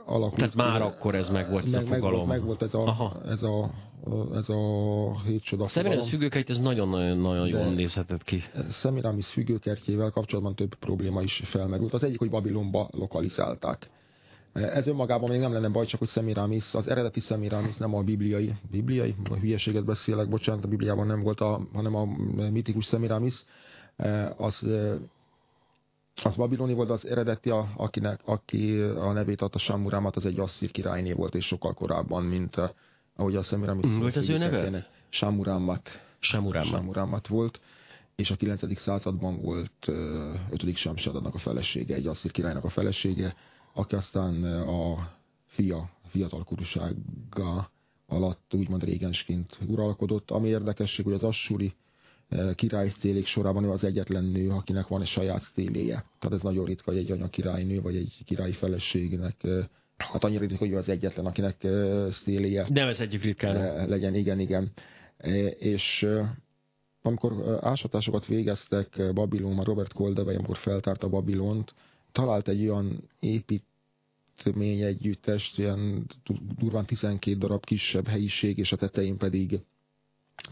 alakult. Tehát már akkor ez meg volt meg, ez a fogalom. Meg volt ez a, ez a, ez a hét csoda Szemiramis függőkert, ez nagyon-nagyon jól nézhetett ki. Szemiramis függőkertjével kapcsolatban több probléma is felmerült. Az egyik, hogy Babilonba lokalizálták. Ez önmagában még nem lenne baj, csak hogy Szemiramis, az eredeti Szemiramis, nem a bibliai, bibliai, a hülyeséget beszélek, bocsánat, a Bibliában nem volt, a, hanem a mitikus Szemiramis, az az babiloni volt az eredeti, a, akinek, aki a nevét adta Samurámat, az egy asszír királyné volt, és sokkal korábban, mint a, ahogy a Szemiramis. Mi volt az ő neve? Samurámat. Samurámat. Samurámat volt, és a 9. században volt 5. Samsadadnak a felesége, egy asszír királynak a felesége, aki aztán a fia, fiatal kurúsága alatt úgymond régensként uralkodott. Ami érdekesség, hogy az Assuri király sztélék sorában ő az egyetlen nő, akinek van egy saját sztéléje. Tehát ez nagyon ritka, hogy egy anya királynő, vagy egy királyi feleségnek Hát annyira ritka, hogy ő az egyetlen, akinek sztéléje. Nevezhetjük ritkán. Legyen, igen, igen. És amikor ásatásokat végeztek Babilonban, Robert Koldevej, amikor feltárta Babilont, talált egy olyan építmény együttest, ilyen durván 12 darab kisebb helyiség, és a tetején pedig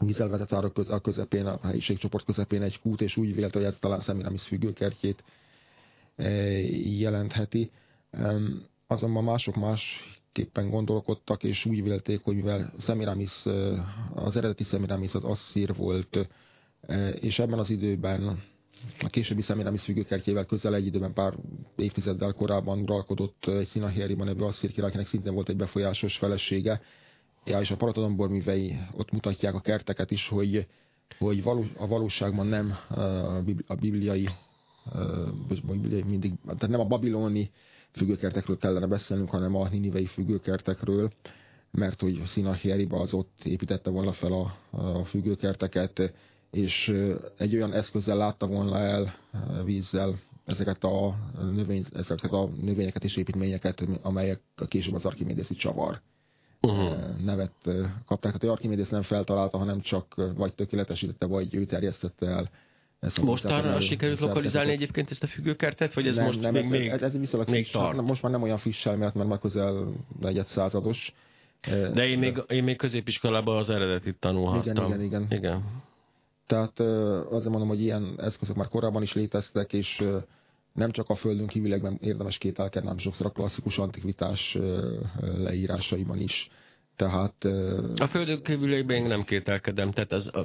vízelvetett ára köz, a közepén, a helyiségcsoport közepén egy kút, és úgy vélte, hogy ez talán Szemiramis függőkertjét jelentheti. Azonban mások másképpen gondolkodtak, és úgy vélték, hogy mivel Szemiramis, az eredeti Szemiramis az asszír volt, és ebben az időben a későbbi Szemiramis függőkertjével közel egy időben pár évtizeddel korábban uralkodott egy Szinahieriban nevű asszír király, akinek szintén volt egy befolyásos felesége, ja, és a Paratodombor művei ott mutatják a kerteket is, hogy, hogy való, a valóságban nem a bibliai, a bibliai mindig, tehát nem a babiloni függőkertekről kellene beszélnünk, hanem a ninivei függőkertekről, mert hogy Szinahieriba az ott építette volna fel a, a függőkerteket, és egy olyan eszközzel látta volna el vízzel ezeket a, növény, ezeket a növényeket és építményeket, amelyek később az archimédészi csavar uh-huh. nevet kapták. Tehát, hogy Archimédész nem feltalálta, hanem csak vagy tökéletesítette, vagy ő terjesztette el. Ezt Mostanra sikerült lokalizálni egyébként ezt a függőkertet, vagy ez nem, most nem, még, még, ez, ez viszonylag még tart? Most már nem olyan friss elmélet, mert már közel negyed százados. De én még, én még középiskolában az eredetit tanulhattam. Igen, igen, igen. igen. Tehát azért mondom, hogy ilyen eszközök már korábban is léteztek, és nem csak a földön kívülegben érdemes kételkedni, hanem sokszor a klasszikus antikvitás leírásaiban is. Tehát, a földön kívüliekben nem kételkedem, tehát ez a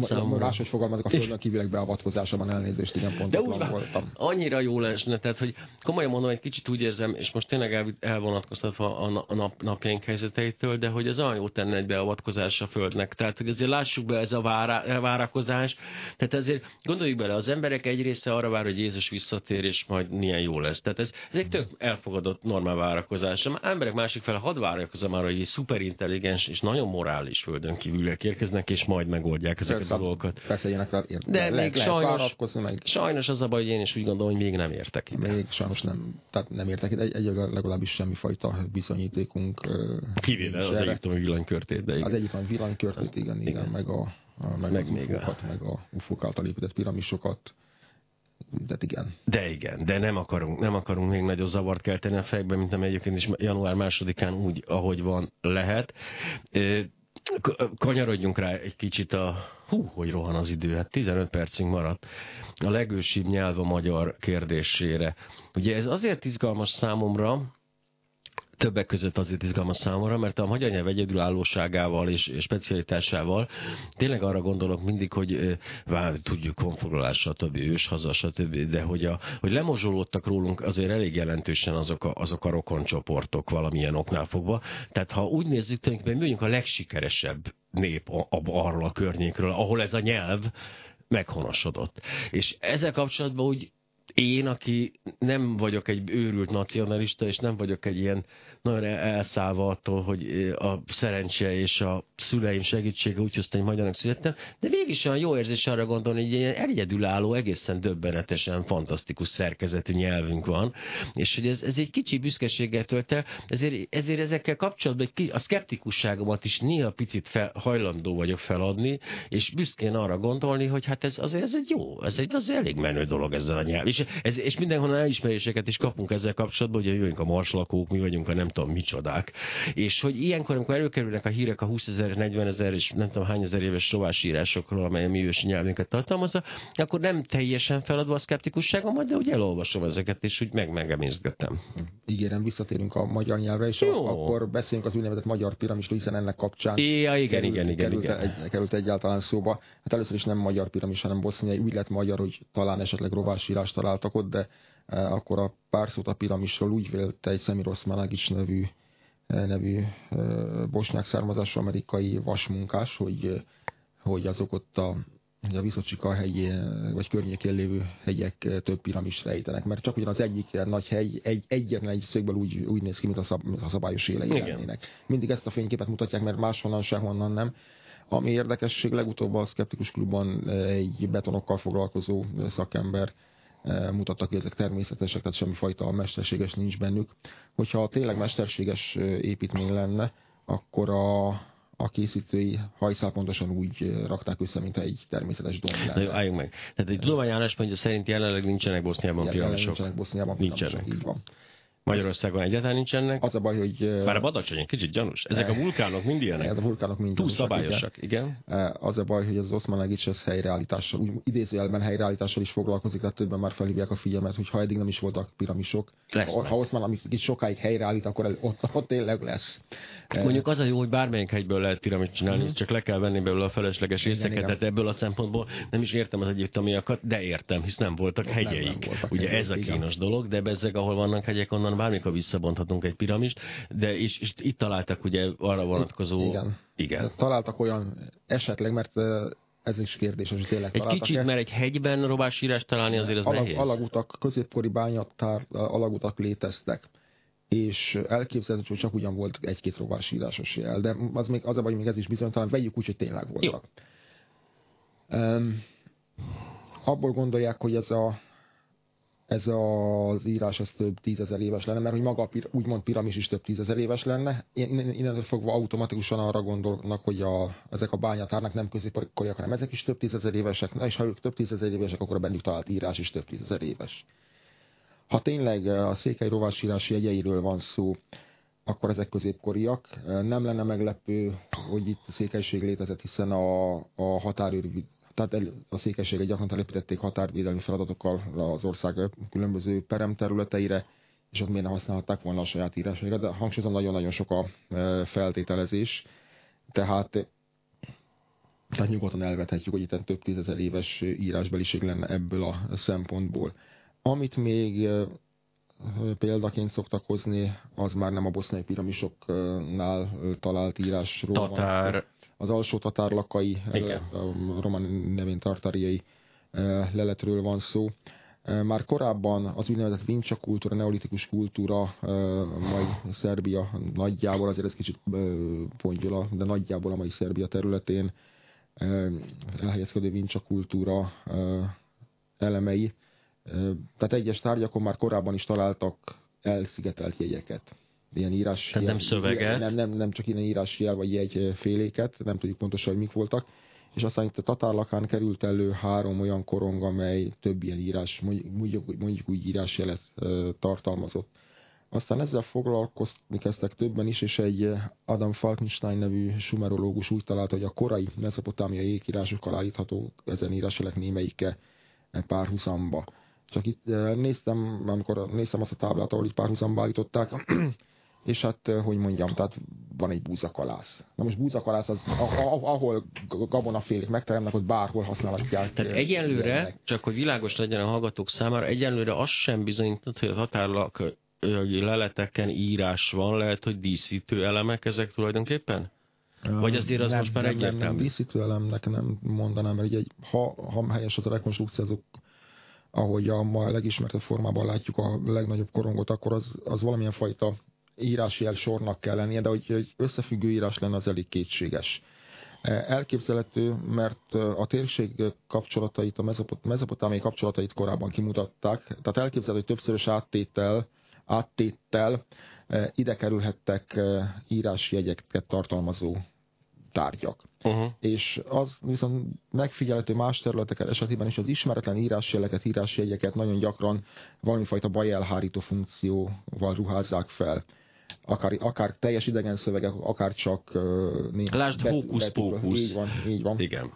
számomra... Máshogy fogalmazok, a földön kívüliek beavatkozásában elnézést, igen, pontosan De úgy, voltam. Annyira jó lesne, tehát hogy komolyan mondom, egy kicsit úgy érzem, és most tényleg el, elvonatkoztatva a nap, napjaink helyzeteitől, de hogy az olyan jó tenne egy beavatkozás a földnek. Tehát, hogy azért lássuk be ez a vára, várakozás. Tehát ezért gondoljuk bele, az emberek egy része arra vár, hogy Jézus visszatér, és majd milyen jó lesz. Tehát ez, ez egy tök elfogadott normál várakozás. Az emberek másik fel, hadd várják már, hogy egy szuper intelligens és nagyon morális földön kívülek érkeznek, és majd megoldják ezeket persze, a dolgokat. Persze, ilyenek ér- De le, még le, sajnos, meg. sajnos az a baj, hogy én is úgy gondolom, hogy még nem értek ide. Még sajnos nem, tehát nem értek ide. Egy, egy legalábbis semmifajta bizonyítékunk. Kivéve az egyiptomi villanykörtét. De igen. Az egyiptomi villanykörtét, igen, igen, igen, meg, a, a, meg, meg az ufókat, meg a ufók által épített piramisokat de igen. De igen, de nem akarunk, nem akarunk még nagyobb zavart kelteni a fejekben, mint amely egyébként is január másodikán úgy, ahogy van, lehet. Kanyarodjunk rá egy kicsit a... Hú, hogy rohan az idő, hát 15 percig maradt. A legősibb nyelv a magyar kérdésére. Ugye ez azért izgalmas számomra, többek között azért izgalmas számomra, mert a magyar nyelv egyedülállóságával és, specialitásával tényleg arra gondolok mindig, hogy vár, tudjuk konfoglalás, stb. őshaza, stb. De hogy, a, hogy lemozsolódtak rólunk azért elég jelentősen azok a, azok a rokoncsoportok valamilyen oknál fogva. Tehát ha úgy nézzük, tulajdonképpen mi vagyunk a legsikeresebb nép a, a, arról a környékről, ahol ez a nyelv meghonosodott. És ezzel kapcsolatban úgy én, aki nem vagyok egy őrült nacionalista, és nem vagyok egy ilyen nagyon elszállva attól, hogy a szerencse és a szüleim segítsége úgy hozta, hogy magyarnak születtem, de végig olyan jó érzés arra gondolni, hogy egy egyedülálló, egészen döbbenetesen fantasztikus szerkezetű nyelvünk van, és hogy ez, ez egy kicsi büszkeséggel tölt el, ezért, ezért ezekkel kapcsolatban a szkeptikusságomat is néha picit fel, hajlandó vagyok feladni, és büszkén arra gondolni, hogy hát ez azért ez egy jó, ez egy az elég menő dolog ezzel a nyelv. És, ez, és mindenhonnan elismeréseket is kapunk ezzel kapcsolatban, hogy jövünk a marslakók, mi vagyunk a nem tudom micsodák. És hogy ilyenkor, amikor előkerülnek a hírek a 20 ezer, 40 ezer és nem tudom hány ezer éves rovásírásokról, amely a mi ősi nyelvünket tartalmazza, akkor nem teljesen feladva a szkeptikusságom, de úgy elolvasom ezeket, és úgy meg megemészgetem. Ígérem, visszatérünk a magyar nyelvre, és Jó. akkor beszélünk az úgynevezett magyar piramisról, hiszen ennek kapcsán ja, igen, került, igen, igen, került, igen. Egy, került egyáltalán szóba. Hát először is nem magyar piramis, hanem boszniai. Úgy lett magyar, hogy talán esetleg rovásírást találtak ott, de e, akkor a pár szót a piramisról úgy vélte egy Szemirosz Malagics nevű, e, nevű e, bosnyák származású amerikai vasmunkás, hogy, hogy azok ott a hogy a Viszocsika hegy, vagy környékén lévő hegyek több piramis rejtenek, mert csak ugyan az egyik nagy hegy egy, egyetlen egy szögből úgy, úgy néz ki, mint a, szab, mint a szabályos élei lennének. Mindig ezt a fényképet mutatják, mert máshonnan sehonnan nem. Ami érdekesség, legutóbb a Skeptikus Klubban egy betonokkal foglalkozó szakember mutatta ki, ezek természetesek, tehát semmifajta mesterséges nincs bennük. Hogyha tényleg mesterséges építmény lenne, akkor a, a készítői hajszál pontosan úgy rakták össze, mint egy természetes domb lenne. Na jó, álljunk meg. Tehát egy tudományállás mondja szerint jelenleg nincsenek Boszniában piramosok. Nincsenek Boszniában nincsenek. így van. Magyarországon egyáltalán nincsenek. Az a baj, hogy... Bár a Badacsony kicsit gyanús. Ezek a vulkánok mind ilyenek. A vulkánok mind Túl szabályosak, igen. igen. Az a baj, hogy az Osman Agic ez helyreállítással, úgy idézőjelben helyreállítással is foglalkozik, tehát többen már felhívják a figyelmet, hogy ha eddig nem is voltak piramisok, lesz ha, ha Osman Agic sokáig helyreállít, akkor ott, ott tényleg lesz. Mondjuk az a jó, hogy bármelyik hegyből lehet piramist csinálni, mm-hmm. csak le kell venni belőle a felesleges részeket, tehát ebből a szempontból nem is értem az egyiptomiakat, de értem, hisz nem voltak hegyeik. Nem, nem voltak Ugye hegyeik, ez a kínos igen. dolog, de bezzeg, ahol vannak hegyek, onnan bármikor visszabont mondhatunk egy piramist, de és, és itt találtak ugye arra vonatkozó... Igen. Igen. Találtak olyan esetleg, mert ez is kérdés, hogy tényleg Egy kicsit, -e. mert egy hegyben robásírás találni azért az Alag, nehéz. Alagutak, középkori bányatár, alagutak léteztek és elképzelhető, hogy csak ugyan volt egy-két robásírásos jel, de az, még, az a baj, még ez is bizonytalan, vegyük úgy, hogy tényleg voltak. Um, abból gondolják, hogy ez a ez az írás ez több tízezer éves lenne, mert hogy maga a pir, úgymond piramis is több tízezer éves lenne. Innentől fogva automatikusan arra gondolnak, hogy a, ezek a bányatárnak nem középkoriak, hanem ezek is több tízezer évesek, na és ha ők több tízezer évesek, akkor a bennük talált írás is több tízezer éves. Ha tényleg a székely rovásírási jegyeiről van szó, akkor ezek középkoriak. Nem lenne meglepő, hogy itt székelység létezett, hiszen a, a határőr tehát a székességek gyakran telepítették határvédelmi feladatokkal az ország különböző peremterületeire, és ott miért ne használhatták volna a saját írásaira, de hangsúlyozom, nagyon-nagyon sok a e, feltételezés, tehát, tehát nyugodtan elvethetjük, hogy itt több tízezer éves írásbeliség lenne ebből a szempontból. Amit még e, példaként szoktak hozni, az már nem a boszniai piramisoknál talált írásról Tatár, van az alsó tatárlakai, a román nevén tartáriai leletről van szó. Már korábban az úgynevezett vincsa kultúra, neolitikus kultúra, majd Szerbia nagyjából, azért ez kicsit pontyola, de nagyjából a mai Szerbia területén elhelyezkedő vincsa kultúra elemei. Tehát egyes tárgyakon már korábban is találtak elszigetelt jegyeket ilyen írás... Tehát nem szöveget? Nem, nem, nem csak ilyen írásjel vagy egy féléket, nem tudjuk pontosan, hogy mik voltak. És aztán itt a tatárlakán került elő három olyan korong, amely több ilyen írás, mondjuk, mondjuk úgy írásjelet tartalmazott. Aztán ezzel foglalkozni kezdtek többen is, és egy Adam Falkenstein nevű sumerológus úgy találta, hogy a korai mezopotámiai ékírásokkal állítható ezen írásjelek némelyike párhuzamba. Csak itt néztem, amikor néztem azt a táblát, ahol itt párhuzamba állították, és hát, hogy mondjam, tehát van egy búzakalász. Na most búzakalász az, ahol gabonafélék megteremnek, ott bárhol használhatják. Tehát egyenlőre, ilyenek. csak hogy világos legyen a hallgatók számára, egyenlőre az sem bizonyított, hogy a határlak leleteken írás van, lehet, hogy díszítő elemek ezek tulajdonképpen? Vagy azért az nem, most már nem, egyértelmű? Nem, nem, díszítő elemnek nem mondanám, mert egy, ha, ha helyes az a rekonstrukció, azok ahogy a ma legismertebb formában látjuk a legnagyobb korongot, akkor az, az valamilyen fajta írásjel sornak kell lennie, de hogy, hogy összefüggő írás lenne, az elég kétséges. Elképzelhető, mert a térség kapcsolatait, a mezopot, mezopotámiai kapcsolatait korábban kimutatták, tehát elképzelhető, hogy többszörös áttétel, áttétel ide kerülhettek írásjegyeket tartalmazó tárgyak. Uh-huh. És az viszont megfigyelhető más területeken esetében is az ismeretlen írásjeleket, írásjegyeket nagyon gyakran valamifajta bajelhárító funkcióval ruházzák fel. Akár, akár teljes idegen szövegek, akár csak... Uh, Lásd, bet, hókusz. Így van, így van. Igen.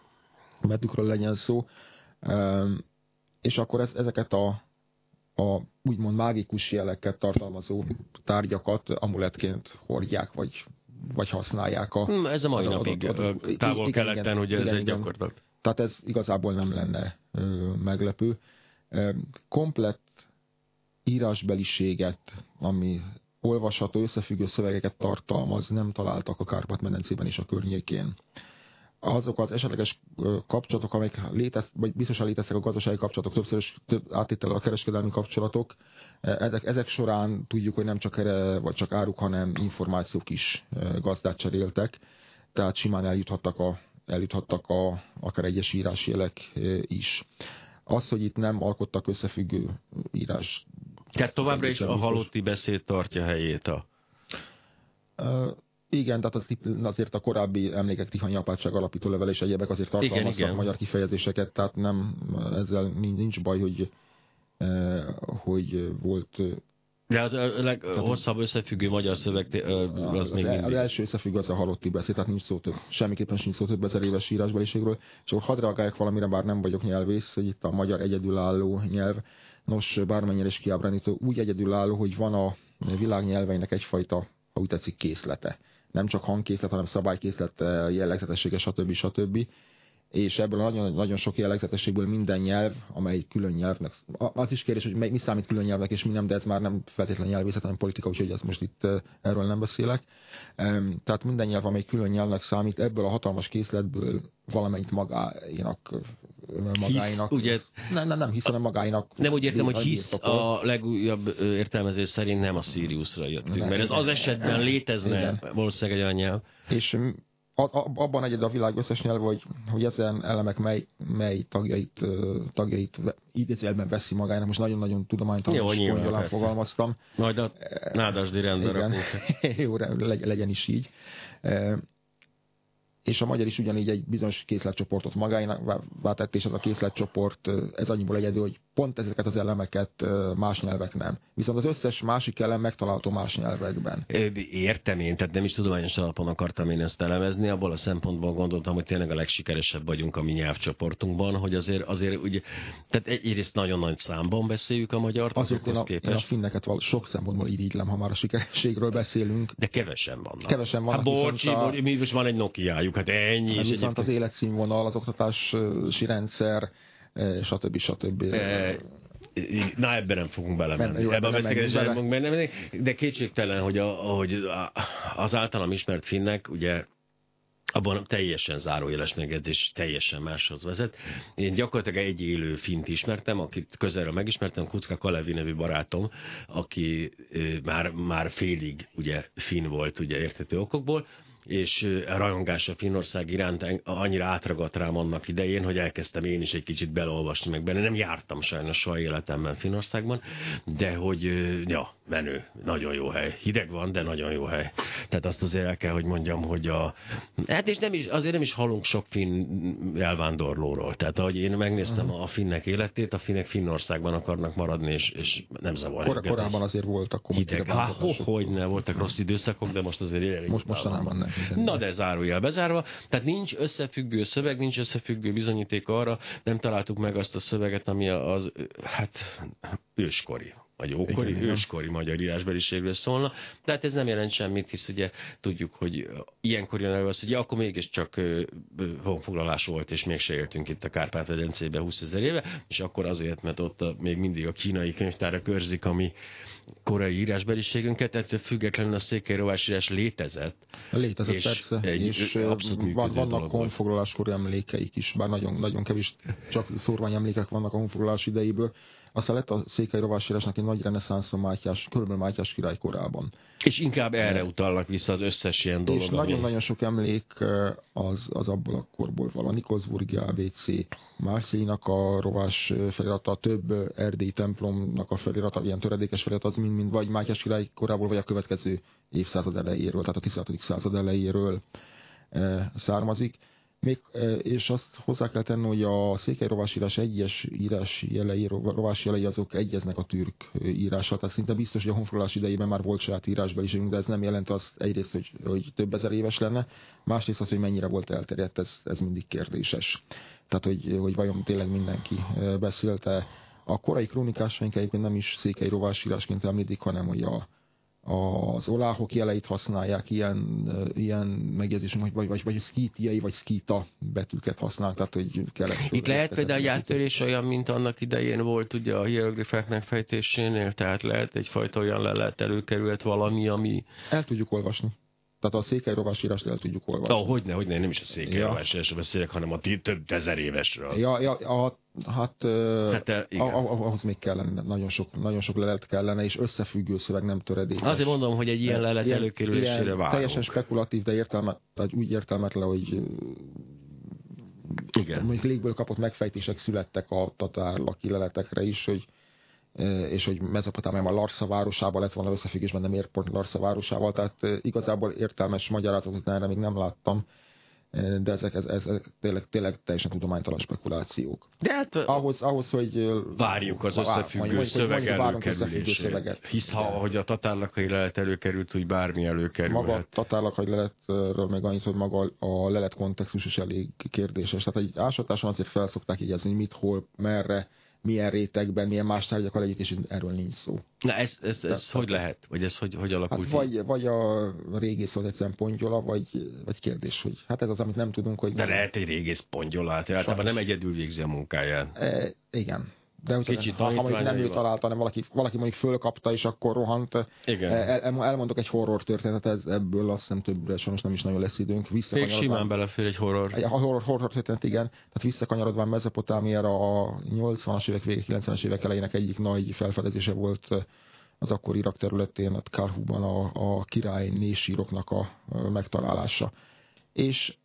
Betűkről legyen szó. Um, és akkor ez, ezeket a, a úgymond mágikus jeleket tartalmazó tárgyakat amuletként hordják, vagy vagy használják a... Hmm, ez a mai napig távol-keleten, ugye ez egy gyakorlat. Tehát ez igazából nem lenne ö, meglepő. Komplett írásbeliséget, ami olvasható, összefüggő szövegeket tartalmaz, nem találtak a Kárpát-medencében és a környékén azok az esetleges kapcsolatok, amelyek létez, vagy biztosan léteztek a gazdasági kapcsolatok, többször több áttétel a kereskedelmi kapcsolatok, ezek, ezek során tudjuk, hogy nem csak erre, vagy csak áruk, hanem információk is gazdát cseréltek, tehát simán eljuthattak, a, eljuthattak a, akár egyes írásjelek is. Az, hogy itt nem alkottak összefüggő írás. Tehát továbbra is a halotti beszéd tartja helyét a... Igen, tehát az, azért a korábbi emlékek Tihanyi apátság alapító level és egyebek azért tartalmaztak igen, igen. magyar kifejezéseket, tehát nem, ezzel nincs baj, hogy, hogy volt de az a leghosszabb összefüggő magyar szöveg az, az még mindig. Az első összefüggő az a halotti beszéd, tehát nincs szó több, semmiképpen sincs szó több ezer éves írásbeliségről. És akkor hadd reagáljak valamire, bár nem vagyok nyelvész, hogy itt a magyar egyedülálló nyelv. Nos, bármennyire is kiábránító, úgy egyedülálló, hogy van a világ nyelveinek egyfajta, ha úgy tetszik, készlete nem csak hangkészlet, hanem szabálykészlet, eh, jellegzetessége, stb. stb. És ebből nagyon, nagyon sok jellegzetességből minden nyelv, amely külön nyelvnek, az is kérdés, hogy mi számít külön nyelvnek és mi nem, de ez már nem feltétlenül nyelvészet, hanem politika, úgyhogy ezt most itt erről nem beszélek. Tehát minden nyelv, amely külön nyelvnek számít, ebből a hatalmas készletből valamelyik magáinak magáinak. Hisz, ugye, nem, nem, nem hisz, hanem magáinak. Nem úgy értem, hogy hisz a legújabb értelmezés szerint nem a Siriusra jöttünk, nem, mert ez az esetben létezne igen. valószínűleg egy olyan nyelv. És abban egyed a világ összes nyelv, hogy, hogy ezen elemek mely, mely tagjait, tagjait idézőjelben veszi magának. Most nagyon-nagyon tudománytalan és fogalmaztam. Majd a nádasdi rendben Jó, legyen is így és a magyar is ugyanígy egy bizonyos készletcsoportot magáinak tett, és ez a készletcsoport, ez annyiból egyedül, hogy pont ezeket az elemeket más nyelvek nem. Viszont az összes másik elem megtalálható más nyelvekben. Értem én, tehát nem is tudományos alapon akartam én ezt elemezni, abból a szempontból gondoltam, hogy tényleg a legsikeresebb vagyunk a mi nyelvcsoportunkban, hogy azért, azért ugye, tehát egyrészt nagyon nagy számban beszéljük a magyart, azért én a, képest. én a finneket val- sok szempontból irigylem, ha már a sikerességről beszélünk. De kevesen vannak. Kevesen vannak. Hát bocsi, a... mi most van egy Nokia-juk, hát ennyi. Hát viszont az életszínvonal, az oktatási rendszer, stb. stb. E, na, ebben nem fogunk belemenni. Ebben a beszélgetésben nem fogunk belemenni, de kétségtelen, hogy, a, hogy az általam ismert finnek, ugye abban teljesen zárójeles megjegyzés teljesen máshoz vezet. Én gyakorlatilag egy élő fint ismertem, akit közelről megismertem, Kucka Kalevi nevű barátom, aki már, már félig ugye fin volt ugye értető okokból, és a rajongása Finnország iránt annyira átragadt rám annak idején, hogy elkezdtem én is egy kicsit beleolvasni meg benne. Nem jártam sajnos soha életemben Finnországban, de hogy, ja, menő, nagyon jó hely. Hideg van, de nagyon jó hely. Tehát azt azért el kell, hogy mondjam, hogy a... Hát és nem is, azért nem is hallunk sok finn elvándorlóról. Tehát ahogy én megnéztem uh-huh. a finnek életét, a finnek Finnországban akarnak maradni, és, és nem zavar. Kor, korábban azért voltak komoly Hideg. Há, ho, hogy ne, voltak rossz időszakok, de most azért... Most mostanában nem. Na de zárójel bezárva. Tehát nincs összefüggő szöveg, nincs összefüggő bizonyíték arra, nem találtuk meg azt a szöveget, ami az, hát őskori vagy ókori, igen, őskori igen. magyar írásbeliségről szólna. Tehát ez nem jelent semmit, hisz ugye tudjuk, hogy ilyenkor jön elő az, hogy ja, akkor mégiscsak honfoglalás volt, és mégse éltünk itt a Kárpát-medencébe 20 ezer éve, és akkor azért, mert ott a, még mindig a kínai könyvtára körzik, ami korai írásbeliségünket, ettől függetlenül a székely írás létezett. Létezett, és persze, egy, és van, vannak honfoglaláskori emlékeik is, bár nagyon, nagyon kevés, csak szórvány emlékek vannak a honfoglalás idejéből. Aztán lett a székely rovásírásnak egy nagy reneszánsz a Mátyás, körülbelül Mátyás király korában. És inkább erre utalnak vissza az összes ilyen dolog. És nagyon-nagyon sok emlék az, az abból a korból van. A Nikolsburgi ABC, Márszéinak a rovás felirata, több erdélyi templomnak a felirata, ilyen töredékes felirat, az mind-mind vagy Mátyás király korából, vagy a következő évszázad elejéről, tehát a 16. század elejéről származik. Még, és azt hozzá kell tenni, hogy a székely rovásírás egyes írás jelei, rovás jelei azok egyeznek a türk írással, tehát szinte biztos, hogy a honfoglalás idejében már volt saját írásbeliségünk, de ez nem jelent azt egyrészt, hogy, hogy több ezer éves lenne, másrészt az, hogy mennyire volt elterjedt, ez, ez mindig kérdéses. Tehát, hogy, hogy vajon tényleg mindenki beszélte. A korai krónikásaink egyébként nem is székely rovásírásként említik, hanem hogy a, az oláhok jeleit használják, ilyen, ilyen megjegyzésünk, vagy, vagy, vagy szkítiai, vagy szkíta betűket használnak, tehát hogy kellett. Itt lehet például a áttörés olyan, mint annak idején volt ugye a hieroglifák megfejtésénél, tehát lehet egyfajta olyan lelet előkerült valami, ami... El tudjuk olvasni. Tehát a székely rovásírást el tudjuk olvasni. Ah, hogyne, hogyne, nem is a székely ja. beszélek, hanem a több ezer évesről. Ja, ja a, hát, hát a, ahhoz még kellene, nagyon sok, nagyon sok lelet kellene, és összefüggő szöveg nem töredékes. Azért mondom, hogy egy ilyen lelet ilyen, előkerülésére várunk. Teljesen spekulatív, de értelme, tehát úgy értelmetlen, hogy igen. mondjuk légből kapott megfejtések születtek a tatár leletekre is, hogy és hogy Mezopotámiában Larsza városával lett volna összefüggésben, nem miért pont Larsza városával, tehát igazából értelmes magyarázatot erre még nem láttam, de ezek, ez, ez, ezek tényleg, tényleg teljesen tudománytalan spekulációk. De hát ahhoz, ahhoz hogy várjuk az összefüggő mondjuk, szöveg előkerülését. Hisz ha, hogy a tatárlakai lelet előkerült, hogy bármi előkerül. Maga a tatárlakai leletről még annyit, hogy maga a lelet kontextus is elég kérdéses. Tehát egy ásatáson azért felszokták jegyezni, mit, hol, merre, milyen rétegben, milyen más tárgyakkal együtt, és erről nincs szó. Na ez, ez, ez, hogy lehet? Vagy ez hogy, hogy alakult? Hát vagy, vagy a régész volt egyszerűen pongyola, vagy, vagy kérdés, hogy hát ez az, amit nem tudunk, hogy... De lehet egy régész pongyola, hát általában nem egyedül végzi a munkáját. E, igen. De hogyha Kicsit ha, ha nem ő találta, hanem valaki, valaki mondjuk fölkapta, és akkor rohant. Igen. El, elmondok egy horror történetet, ez, ebből azt hiszem többre sajnos nem is nagyon lesz időnk. Még simán belefér egy horror. Egy horror, horror történet, igen. Tehát visszakanyarodván Mezopotámiára a 80-as évek végig, 90-es évek elejének egyik nagy felfedezése volt az akkor Irak területén, a Karhuban a, a király nésíroknak a megtalálása. És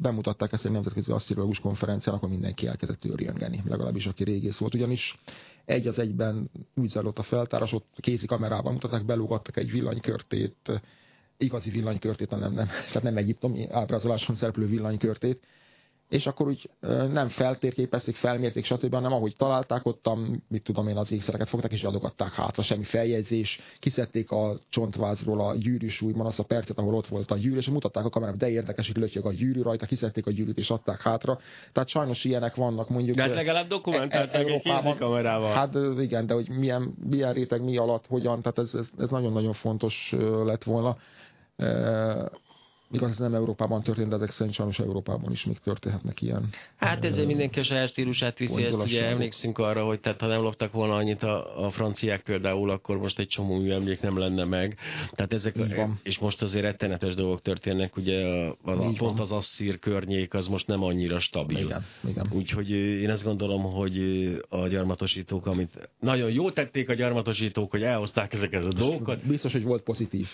bemutatták ezt egy nemzetközi asszírológus konferencián, akkor mindenki elkezdett őrjöngeni, legalábbis aki régész volt. Ugyanis egy az egyben úgy zajlott a feltárás, ott kézi kamerában mutatták, belógattak egy villanykörtét, igazi villanykörtét, nem, nem, tehát nem egyiptomi ábrázoláson szereplő villanykörtét, és akkor úgy nem feltérképezték, felmérték, stb., hanem ahogy találták, ott a, mit tudom én, az ékszereket fogták és adogatták hátra, semmi feljegyzés, kiszedték a csontvázról a gyűrűsúlyban azt a percet, ahol ott volt a gyűrű, és mutatták a kamerát, de érdekes, hogy lötyög a gyűrű rajta, kiszedték a gyűrűt és adták hátra. Tehát sajnos ilyenek vannak mondjuk. De hát legalább dokumentálták egy kamerával. Hát igen, de hogy milyen, milyen réteg, mi alatt, hogyan, tehát ez, ez, ez nagyon-nagyon fontos lett volna Igaz, ez nem Európában történt, de ezek szerint sajnos Európában is még történhetnek ilyen. Hát ezért mindenki a saját stílusát viszi, ezt ugye emlékszünk arra, hogy tehát ha nem loptak volna annyit a, a franciák például, akkor most egy csomó műemlék nem lenne meg. Tehát ezek, és most azért rettenetes dolgok történnek, ugye a, a, pont az asszír környék az most nem annyira stabil. Igen, igen. Úgyhogy én azt gondolom, hogy a gyarmatosítók, amit nagyon jó tették a gyarmatosítók, hogy elhozták ezeket a dolgokat. Biztos, hogy volt pozitív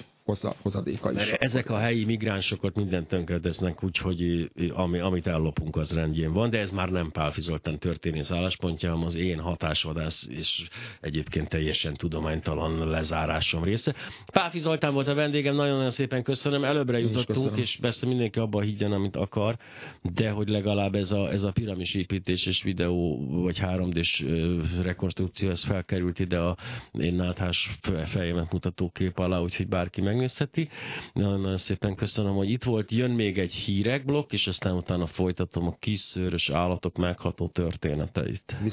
hozadéka is. Mert ezek a helyi migráns migránsok mindent tönkretesznek, úgyhogy ami, amit ellopunk, az rendjén van, de ez már nem Pálfi Zoltán történész álláspontja, hanem az én hatásvadász és egyébként teljesen tudománytalan lezárásom része. Pálfi Zoltán volt a vendégem, nagyon-nagyon szépen köszönöm, előbbre jutottunk, és persze mindenki abban higgyen, amit akar, de hogy legalább ez a, ez a piramis építés és videó, vagy 3D-s rekonstrukció, ez felkerült ide a én náthás fejemet mutató kép alá, úgyhogy bárki megnézheti. Nagyon-nagyon szépen köszönöm köszönöm, hogy itt volt. Jön még egy hírekblokk, és aztán utána folytatom a kiszőrös állatok megható történeteit. Viszont